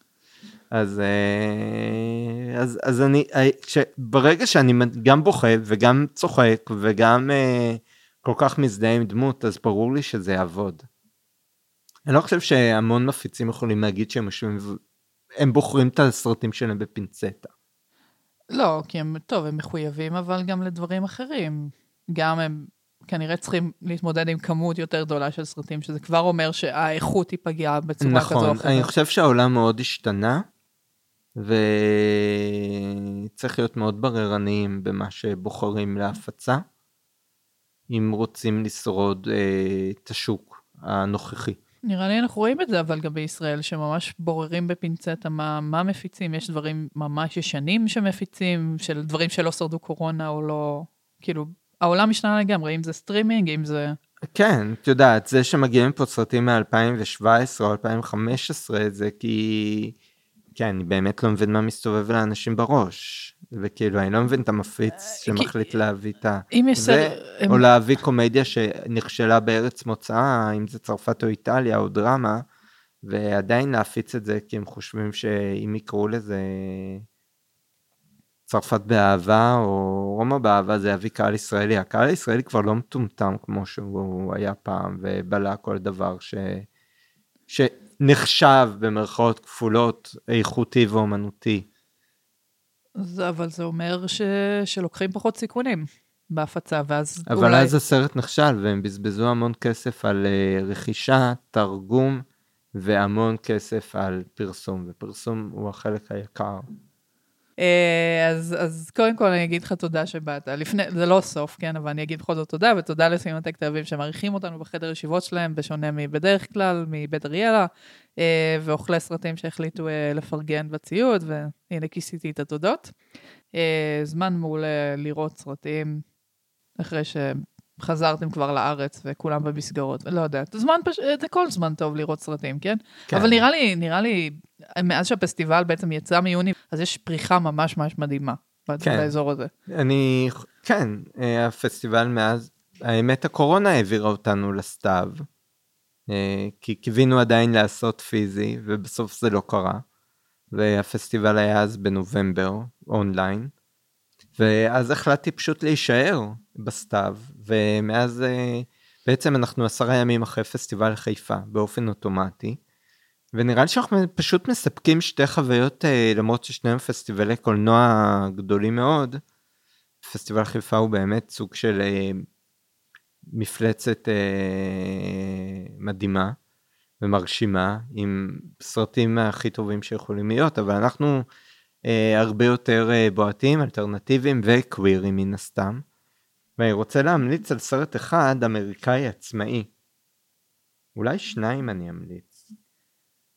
אז, אה, אז, אז אני, אה, ש- ברגע שאני גם בוכה וגם צוחק וגם אה, כל כך מזדהה עם דמות, אז ברור לי שזה יעבוד. אני לא חושב שהמון מפיצים יכולים להגיד שהם יושבים, הם בוחרים את הסרטים שלהם בפינצטה. לא, כי הם, טוב, הם מחויבים, אבל גם לדברים אחרים. גם הם כנראה צריכים להתמודד עם כמות יותר גדולה של סרטים, שזה כבר אומר שהאיכות תיפגע בצורה כזו או נכון, אחרת. אני חושב שהעולם מאוד השתנה, וצריך להיות מאוד בררניים במה שבוחרים להפצה, אם רוצים לשרוד אה, את השוק הנוכחי. נראה לי אנחנו רואים את זה, אבל גם בישראל, שממש בוררים בפינצטה מה, מה מפיצים. יש דברים ממש ישנים שמפיצים, של דברים שלא שרדו קורונה או לא... כאילו, העולם השתנה לגמרי, אם זה סטרימינג, אם זה... כן, את יודעת, זה שמגיעים פה סרטים מ-2017 או 2015, זה כי... כן, אני באמת לא מבין מה מסתובב לאנשים בראש. וכאילו, אני לא מבין את המפיץ כי- שמחליט להביא את ה... אם יש או להביא קומדיה שנכשלה בארץ מוצאה, אם זה צרפת או איטליה או דרמה, ועדיין להפיץ את זה כי הם חושבים שאם יקראו לזה צרפת באהבה או רומא באהבה זה יביא קהל ישראלי. הקהל הישראלי כבר לא מטומטם כמו שהוא היה פעם ובלע כל דבר ש... שנחשב במרכאות כפולות איכותי ואומנותי. זה, אבל זה אומר ש... שלוקחים פחות סיכונים בהפצה, ואז אבל אולי... אז הסרט נכשל והם בזבזו המון כסף על אה, רכישה, תרגום והמון כסף על פרסום, ופרסום הוא החלק היקר. אה, אז, אז קודם כל אני אגיד לך תודה שבאת. לפני, זה לא סוף, כן, אבל אני אגיד בכל זאת תודה, ותודה לסימנטק תל אביב שמארחים אותנו בחדר ישיבות שלהם, בשונה מבדרך כלל, מבית אריאלה, אה, ואוכלי סרטים שהחליטו אה, לפרגן בציוד, והנה כיסיתי את התודות. זמן מעולה לראות סרטים אחרי שחזרתם כבר לארץ וכולם במסגרות, לא יודעת, זמן פש... זה כל זמן טוב לראות סרטים, כן? כן. אבל נראה לי, נראה לי, מאז שהפסטיבל בעצם יצא מיוני, אז יש פריחה ממש ממש מדהימה כן. באזור הזה. אני, כן, אה, הפסטיבל מאז, האמת הקורונה העבירה אותנו לסתיו, אה, כי קיווינו עדיין לעשות פיזי, ובסוף זה לא קרה. והפסטיבל היה אז בנובמבר, אונליין. ואז החלטתי פשוט להישאר בסתיו, ומאז אה, בעצם אנחנו עשרה ימים אחרי פסטיבל חיפה, באופן אוטומטי. ונראה לי שאנחנו פשוט מספקים שתי חוויות, אה, למרות ששניהם פסטיבלי קולנוע גדולים מאוד. פסטיבל חיפה הוא באמת סוג של אה, מפלצת מדהימה ומרשימה, עם סרטים הכי טובים שיכולים להיות, אבל אנחנו אה, הרבה יותר אה, בועטים, אלטרנטיביים וקווירים מן הסתם. ואני רוצה להמליץ על סרט אחד, אמריקאי עצמאי. אולי שניים אני אמליץ.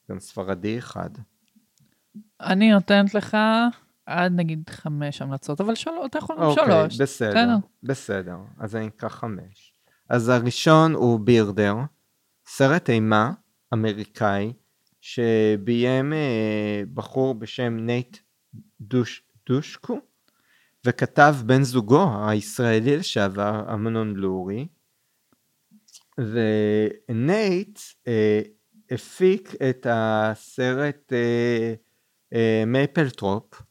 גם ספרדי אחד. אני נותנת לך עד נגיד חמש המלצות, אבל שלוש, אתה יכול גם אוקיי, שלוש. בסדר, בסדר. בסדר. אז אני אקח חמש. אז הראשון הוא Birder, סרט אימה אמריקאי, שביים אה, בחור בשם נייט דוש, דושקו, וכתב בן זוגו הישראלי לשעבר, אמנון לורי, ונייט אה, הפיק את הסרט אה, אה, מייפלטורפ,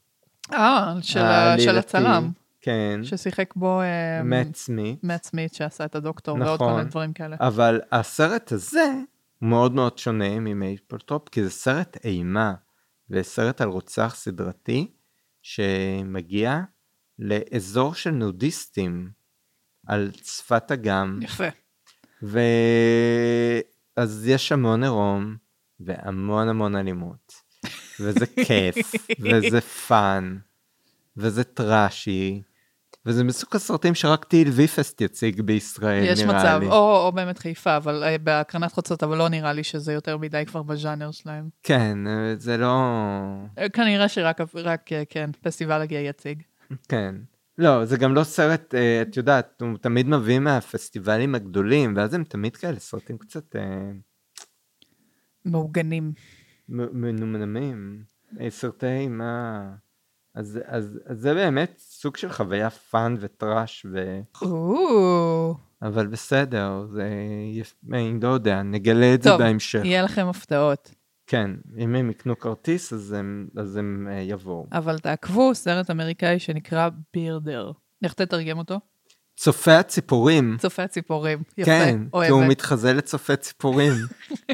אה, של, העלילתי, של הצלם, כן, ששיחק בו אה, מאט סמית, מאט סמית שעשה את הדוקטור ועוד כל נכון. מיני דברים כאלה. אבל הסרט הזה מאוד מאוד שונה ממייפלת'ורפ, כי זה סרט אימה, וסרט על רוצח סדרתי, שמגיע לאזור של נודיסטים על שפת אגם, יפה. ואז יש המון עירום והמון המון אלימות, וזה כיף, וזה fun, וזה טראשי, וזה מסוג הסרטים שרק TLVFest יציג בישראל, יש נראה מצב, לי. או, או באמת חיפה, אבל אה, בהקרנת חוצות, אבל לא נראה לי שזה יותר מדי כבר בז'אנר שלהם. כן, אה, זה לא... אה, כנראה שרק, רק, כן, פסטיבל הגאה יציג. כן. לא, זה גם לא סרט, אה, את יודעת, הוא תמיד מביא מהפסטיבלים הגדולים, ואז הם תמיד כאלה סרטים קצת אה, מעוגנים. מנומנמים. אה, סרטי אימה. אז, אז, אז זה באמת סוג של חוויה fun ו trash, ו... או, אבל בסדר, זה... אני לא יודע, נגלה את זה טוב, בהמשך. יהיה לכם הפתעות. כן, אם הם יקנו כרטיס, אז הם, אז הם אה, יבואו. אבל תעקבו, סרט אמריקאי שנקרא Birder. איך תתרגם אותו? צופה הציפורים. צופה ציפורים. יפה, כן, כי הוא אוהבת. מתחזה לצופה ציפורים,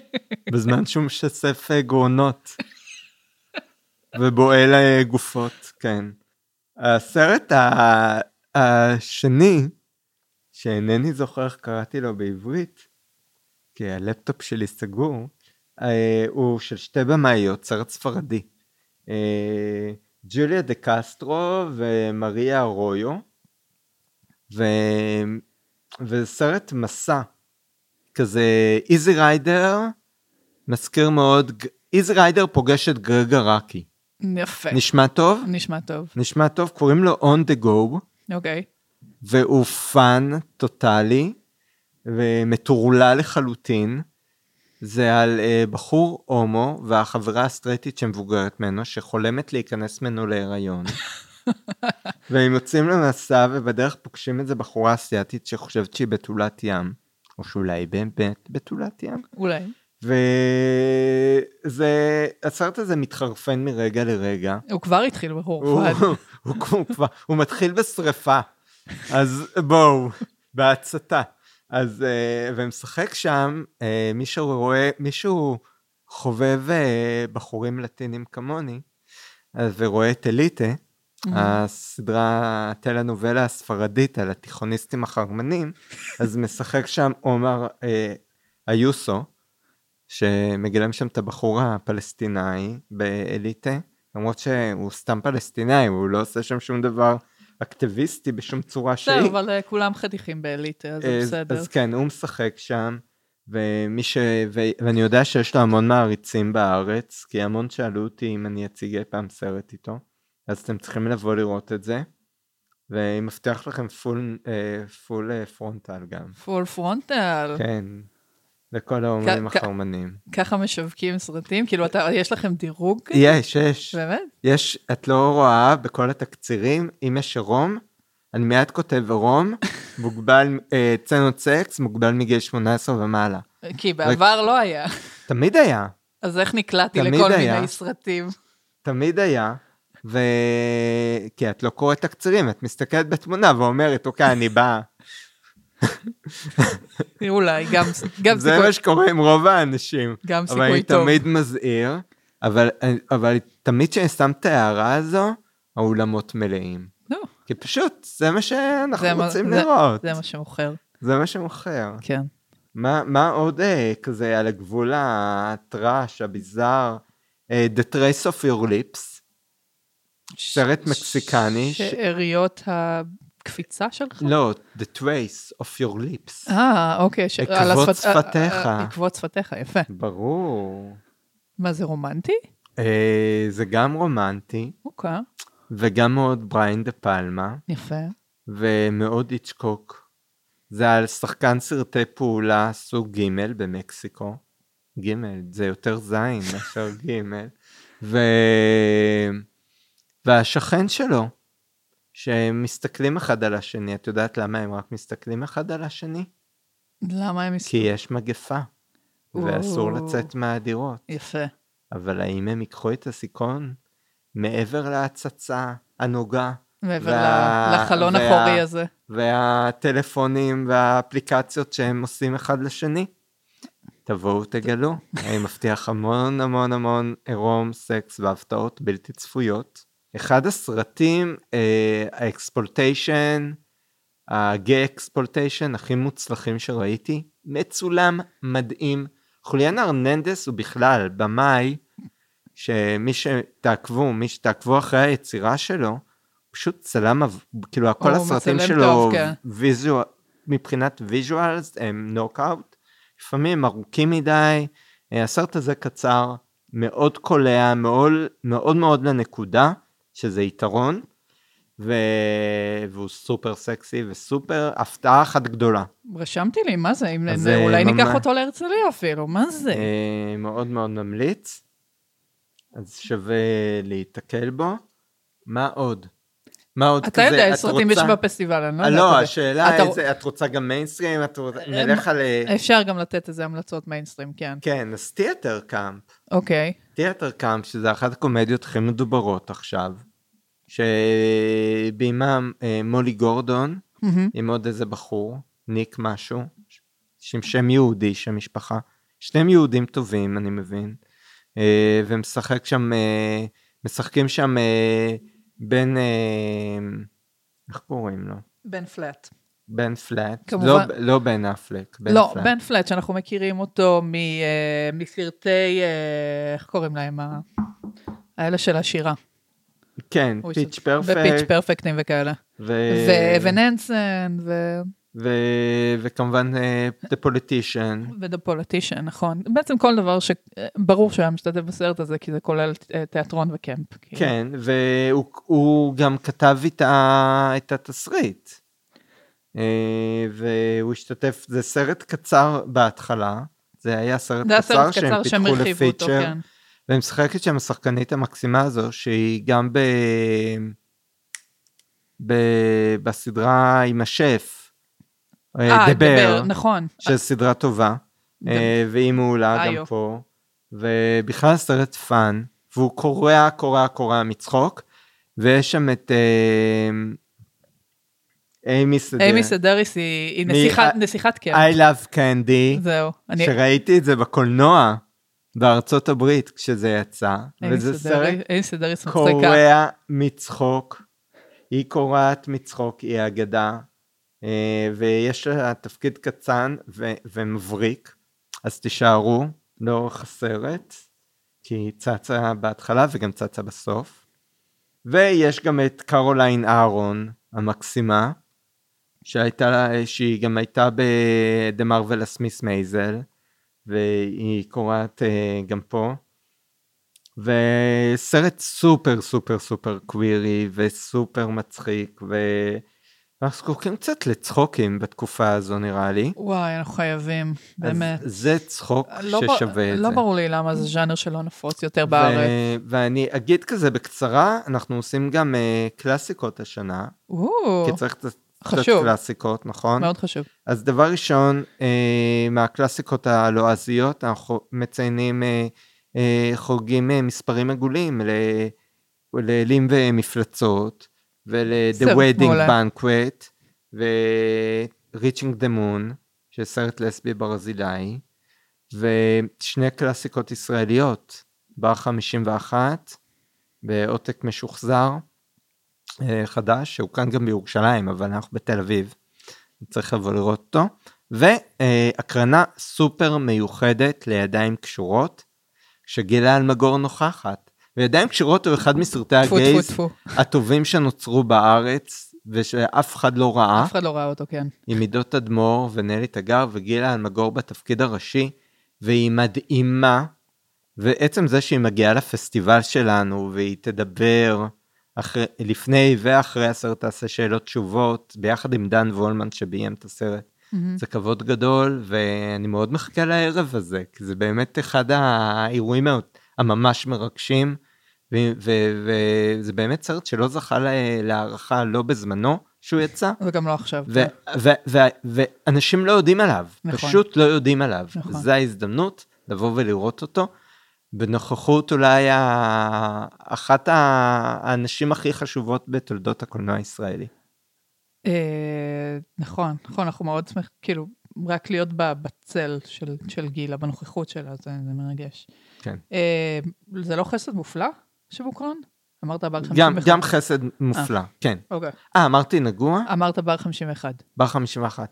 בזמן שהוא משסף אה, גרונות, ובועל אה, גופות, כן. הסרט השני, שאינני זוכר איך קראתי לו בעברית, כי הלפטופ שלי סגור, הוא של שתי במאיות, סרט ספרדי. אה, ג'וליה דה קסטרו ומריה ארויו, ו... וזה סרט מסע, כזה Easy Rider, מזכיר מאוד, Easy Rider פוגש את גרג אראקי. יפה. נשמע טוב? נשמע טוב. נשמע טוב, קוראים לו On the Go, אוקיי. והוא fun טוטאלי, ומטורלל לחלוטין. זה על אה, בחור הומו והחברה הסטרייטית שמבוגרת ממנו, שחולמת להיכנס ממנו להיריון. והם יוצאים למסע ובדרך פוגשים איזה בחורה אסיאתית שחושבת שהיא בתולת ים, או שאולי באמת בתולת ים. אולי. וזה, הסרט הזה מתחרפן מרגע לרגע. הוא כבר התחיל בחורפן. הוא, הוא, הוא מתחיל בשריפה, אז בואו, בהצתה. אז, אה, ומשחק שם, אה, מישהו רואה, מישהו חובב אה, בחורים לטינים כמוני, ורואה את אליטה, הסדרה, הטלנובלה הספרדית על התיכוניסטים החרמנים, אז משחק שם עומר אה, איוסו, שמגלם שם את הבחור הפלסטיני באליטה, למרות שהוא סתם פלסטיני, הוא לא עושה שם שום דבר אקטיביסטי בשום צורה שהיא. בסדר, אבל אה, כולם חתיכים באליטה, אז זה אז, בסדר. אז כן, הוא משחק שם, ומי ש... ו... ואני יודע שיש לו המון מעריצים בארץ, כי המון שאלו אותי אם אני אציג אי פעם סרט איתו, אז אתם צריכים לבוא לראות את זה, ואני מבטיח לכם full, אה, full אה, frontal גם. full frontal. כן, לכל האומנים החרמנים. ככה משווקים סרטים? כאילו, אתה- יש לכם דירוג? יש, יש. באמת? יש, את לא רואה בכל התקצירים, אם יש עירום, אני מיד כותב עירום, מוגבל, אה, סצנות סקס, מוגבל מגיל 18 ומעלה. כי בעבר לא היה. תמיד היה, אז איך נקלעתי לכל היה. מיני סרטים? תמיד היה, ו... כי את לא קוראת תקצירים, את מסתכלת בתמונה ואומרת, אוקיי, אני באה. אולי, גם גם זה סיכוי- מה שקורה עם רוב האנשים. גם אבל אני סיכוי טוב. תמיד מזהיר, אבל, אבל תמיד כשאני שם את ההערה הזו, האולמות מלאים. נו, כי פשוט, זה מה שאנחנו זה מה- רוצים זה- לראות. זה מה שמוכר. זה מה שמוכר. כן. מה, מה עוד אה, כזה על הגבול הטראש, הביזאר? אה, The Trace of Your Lips, סרט מקסיקני. ש- שאריות הקפיצה שלך? לא, The Trace of Your Lips. אה, אוקיי. ש- עקבות השפת- אה, שפתיך. אה, עקבות שפתיך, יפה. ברור. מה, זה רומנטי? אה, זה גם רומנטי, אוקיי, וגם מאוד בריין דה פלמה, יפה. ומאוד איצ'קוק. זה על שחקן סרטי פעולה סוג ג' במקסיקו. ג', זה יותר זין מאשר ג', ו... והשכן שלו, שהם מסתכלים אחד על השני, את יודעת למה הם רק מסתכלים אחד על השני? למה הם... כי יש מגפה, ואסור או. לצאת מהדירות. יפה. אבל האם הם ייקחו את הסיכון מעבר להצצה הנוגה מעבר וה- לחלון וה- החורי הזה. והטלפונים והאפליקציות שהם עושים אחד לשני? תבואו תגלו, אני מבטיח המון המון המון עירום, סקס והפתעות בלתי צפויות. אחד הסרטים, אה, ה exploitation, ה gay exploitation הכי מוצלחים שראיתי, מצולם מדהים. חוליאן הרננדס הוא בכלל במאי, שמי שתעקבו, מי שתעקבו אחרי היצירה שלו, פשוט צלם, כאילו כל הסרטים שלו, טוב, כן. visual, מבחינת visuals הם נוקאוט, לפעמים ארוכים מדי, אה, הסרט הזה קצר, מאוד קולע, מאוד מאוד, מאוד לנקודה, שזה יתרון, ו... והוא סופר סקסי וסופר הפתעה אחת גדולה. רשמתי לי, מה זה? אם אז אולי ניקח ממש- אותו להרצליה אפילו, מה זה? אה, מאוד מאוד ממליץ, אז שווה להיתקל בו. מה עוד? מה עוד אתה כזה? יודע, את סרטים יש רוצה- בפסטיבל, אני לא אה, יודעת. לא, אתה- השאלה אתה- איזה, את רוצה גם מיינסטרים? את רוצה... אה, נלך על... אפשר גם לתת איזה המלצות מיינסטרים, כן. כן, אז Theater Camp. אוקיי. Theater Camp, שזה אחת הקומדיות הכי מדוברות עכשיו, שביימם אה, מולי גורדון, מהמם. עם עוד איזה בחור, ניק משהו, עם שם יהודי, שם משפחה. שניהם יהודים טובים, אני מבין. אה, ומשחק שם, אה, משחקים שם בן, איך קוראים לו? בן פלט. בן פלט. כמובן. לא, לא בן אפלק, בן לא, פלט. בן פלט, שאנחנו מכירים אותו מ- מסרטי, איך קוראים להם? האלה של השירה. כן, פיץ' פרפקט. פרפקטים וכאלה. וננסן, ו... ו... וכמובן אה, The Politician. ודה פוליטישן, נכון. בעצם כל דבר שברור שהוא היה משתתף בסרט הזה, כי זה כולל אה, תיאטרון וקמפ. כאילו. כן, והוא הוא גם כתב איתה את התסריט. אה, והוא השתתף, זה סרט קצר בהתחלה, זה היה סרט זה קצר שהם קצר שהם פיתחו לפיצ'ר, כן. ומשחקת שם השחקנית המקסימה הזו, שהיא גם ב... ב- בסדרה עם השף, אה, אה, דבר, נכון. שזו סדרה טובה, אה, והיא מעולה אה, גם. פה, ובכלל סרט fun, והוא קורע, קורע, קורע מצחוק, ויש שם את אה, איימי סדר, איימי סדריס היא היא נסיכת- אה, נסיכת קמפ. I love candy, זהו. אני- שראיתי את זה בקולנוע בארצות הברית כשזה יצא, וזה סרט. קורע מצחוק, היא קורעת מצחוק, היא אגדה, אה, ויש לה תפקיד קצן ו- ומבריק, אז תישארו לאורך הסרט, כי היא צצה בהתחלה וגם צצה בסוף. ויש גם את קרוליין אהרון המקסימה, שהייתה, לה- שהיא גם הייתה ב-The Marvelous Miss Maisel, והיא קוראת אה, גם פה. וסרט סופר סופר סופר קווירי וסופר מצחיק ואנחנו זקוקים קצת לצחוקים בתקופה הזו נראה לי. וואי, אנחנו חייבים, באמת. זה צחוק לא ב- ששווה את לא זה. ברור לי למה זה ז'אנר שלא נפוץ יותר ו- בארץ. ואני אגיד כזה בקצרה, אנחנו עושים גם אה, קלאסיקות השנה, או, כי צריך קצת חשוב. קלאסיקות, נכון? מאוד חשוב. אז דבר ראשון, אה, מהקלאסיקות הלועזיות, אנחנו מציינים, אה, אה, חוגגים אה, מספרים עגולים לאלים ומפלצות, ול-The Wedding מעולה. Banquet, ו-Reaching the Moon, שזה סרט לסבי ברזילאי, ושני קלאסיקות ישראליות, בר 51, בעותק משוחזר, אה, חדש, שהוקרן גם בירושלים, אבל אנחנו בתל אביב. צריך לבוא לראות אותו. והקרנה סופר מיוחדת לידיים קשורות, שגילה אלמגור נוכחת. וידיים קשורות הוא אחד מסרטי הגייז. הטובים שנוצרו בארץ, ושאף אחד לא ראה, אף אחד לא ראה אותו, כן. עם עידות תדמור ונלי תגר וגילה אלמגור בתפקיד הראשי, והיא מדהימה, ועצם זה שהיא מגיעה לפסטיבל שלנו, והיא תדבר אחרי, לפני ואחרי הסרט תעשה שאלות תשובות, ביחד עם דן וולמן שביים את הסרט. מהמם. זה כבוד גדול, ואני מאוד מחכה לערב הזה, כי זה באמת אחד האירועים הממש מרגשים, וזה באמת סרט שלא זכה להערכה לא בזמנו שהוא יצא, וגם לא עכשיו. ו- ואנשים לא יודעים עליו, נכון. פשוט לא יודעים עליו. נכון. זו ההזדמנות לבוא ולראות אותו. בנוכחות אולי ה- אחת ה- האנשים הכי חשובות בתולדות הקולנוע הישראלי. אה, נכון, נכון, אנחנו מאוד שמחים, כאילו, רק להיות בצל של, של גילה, בנוכחות שלה, זה, זה מרגש. כן. אה, זה לא חסד מופלא שמוקרן? אמרת בר 51. גם, גם חסד מופלא, כן. אוקיי. אה, אמרתי נגוע? אמרת בר 51. בר 51.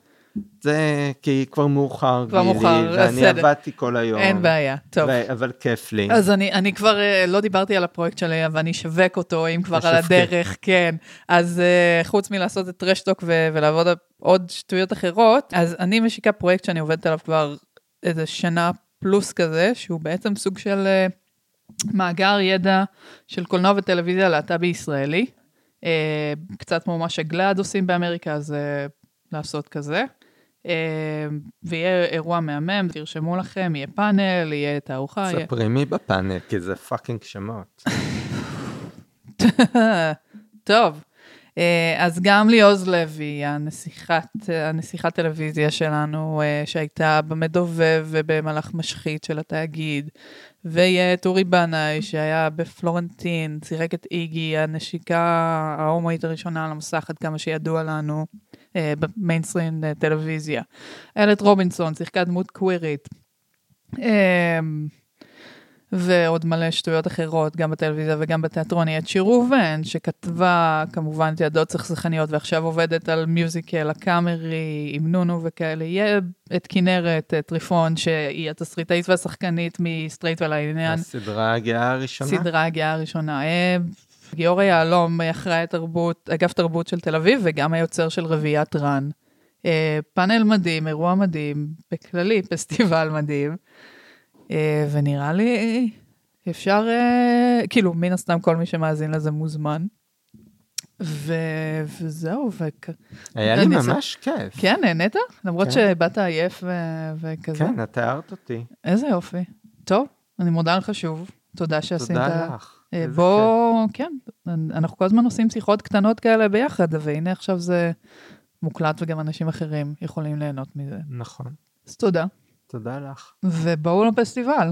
זה כי כבר מאוחר, כבר גילי, מאוחר, ואני בסדר. עבדתי כל היום. אין בעיה, טוב. ו- אבל כיף לי. אז אני, אני כבר אה, לא דיברתי על הפרויקט שלי, אבל אני אשווק אותו, אם כבר על תשווקי. הדרך, כן. אז אה, חוץ מלעשות את טרשטוק ו- ולעבוד על עוד שטויות אחרות, אז אני משיקה פרויקט שאני עובדת עליו כבר איזה שנה פלוס כזה, שהוא בעצם סוג של אה, מאגר ידע של קולנוע וטלוויזיה להט"בי ישראלי. אה, קצת כמו מה שגלאד עושים באמריקה, אז אה, לעשות כזה. אה, ויהיה אירוע מהמם, תרשמו לכם, יהיה פאנל, יהיה תערוכה. ספרי מי בפאנל, כי זה fucking שמות. טוב, אה, אז גם ליעוז לוי, הנסיכת, הנסיכת טלוויזיה שלנו, אה, שהייתה במדובב ובמלאך משחית של התאגיד, ויהיה את אורי בנאי, שהיה בפלורנטין, שיחק את איגי, הנשיקה ההומואית הראשונה על המסך, עד כמה שידוע לנו, במיינסטרים אה, טלוויזיה. איילת רובינסון, שיחקה דמות קווירית. אה, ועוד מלא שטויות אחרות, גם בטלוויזיה וגם בתיאטרון, היא את שיר ראובן, שכתבה כמובן את ילדות צחצחניות, ועכשיו עובדת על musical הקאמרי עם נונו וכאלה. יהיה את כנרת אה, טריפון, שהיא התסריטאית והשחקנית מסטרייט ולעניין, הסדרה הגאה הראשונה. סדרה הגאה הראשונה. גיורא יהלום אחראי תרבות, אגף תרבות של תל אביב, וגם היוצר של רביעיית רן. אה, פאנל מדהים, אירוע מדהים, בכללי פסטיבל מדהים. אה, ונראה לי אפשר, אה, כאילו, מן הסתם כל מי שמאזין לזה מוזמן. ו... וזהו, וכ... היה לי אני זה- ממש כיף. כן, נהנית? למרות כן. שבאת עייף ו... וכזה. כן, את תיארת אותי. איזה יופי. טוב, אני מודה לך שוב. תודה שעשית... תודה לך. אה, איזה בוא, כן, אנחנו כל הזמן עושים שיחות קטנות כאלה ביחד, והנה עכשיו זה מוקלט וגם אנשים אחרים יכולים ליהנות מזה. נכון. אז תודה, תודה לך. ובואו לפסטיבל.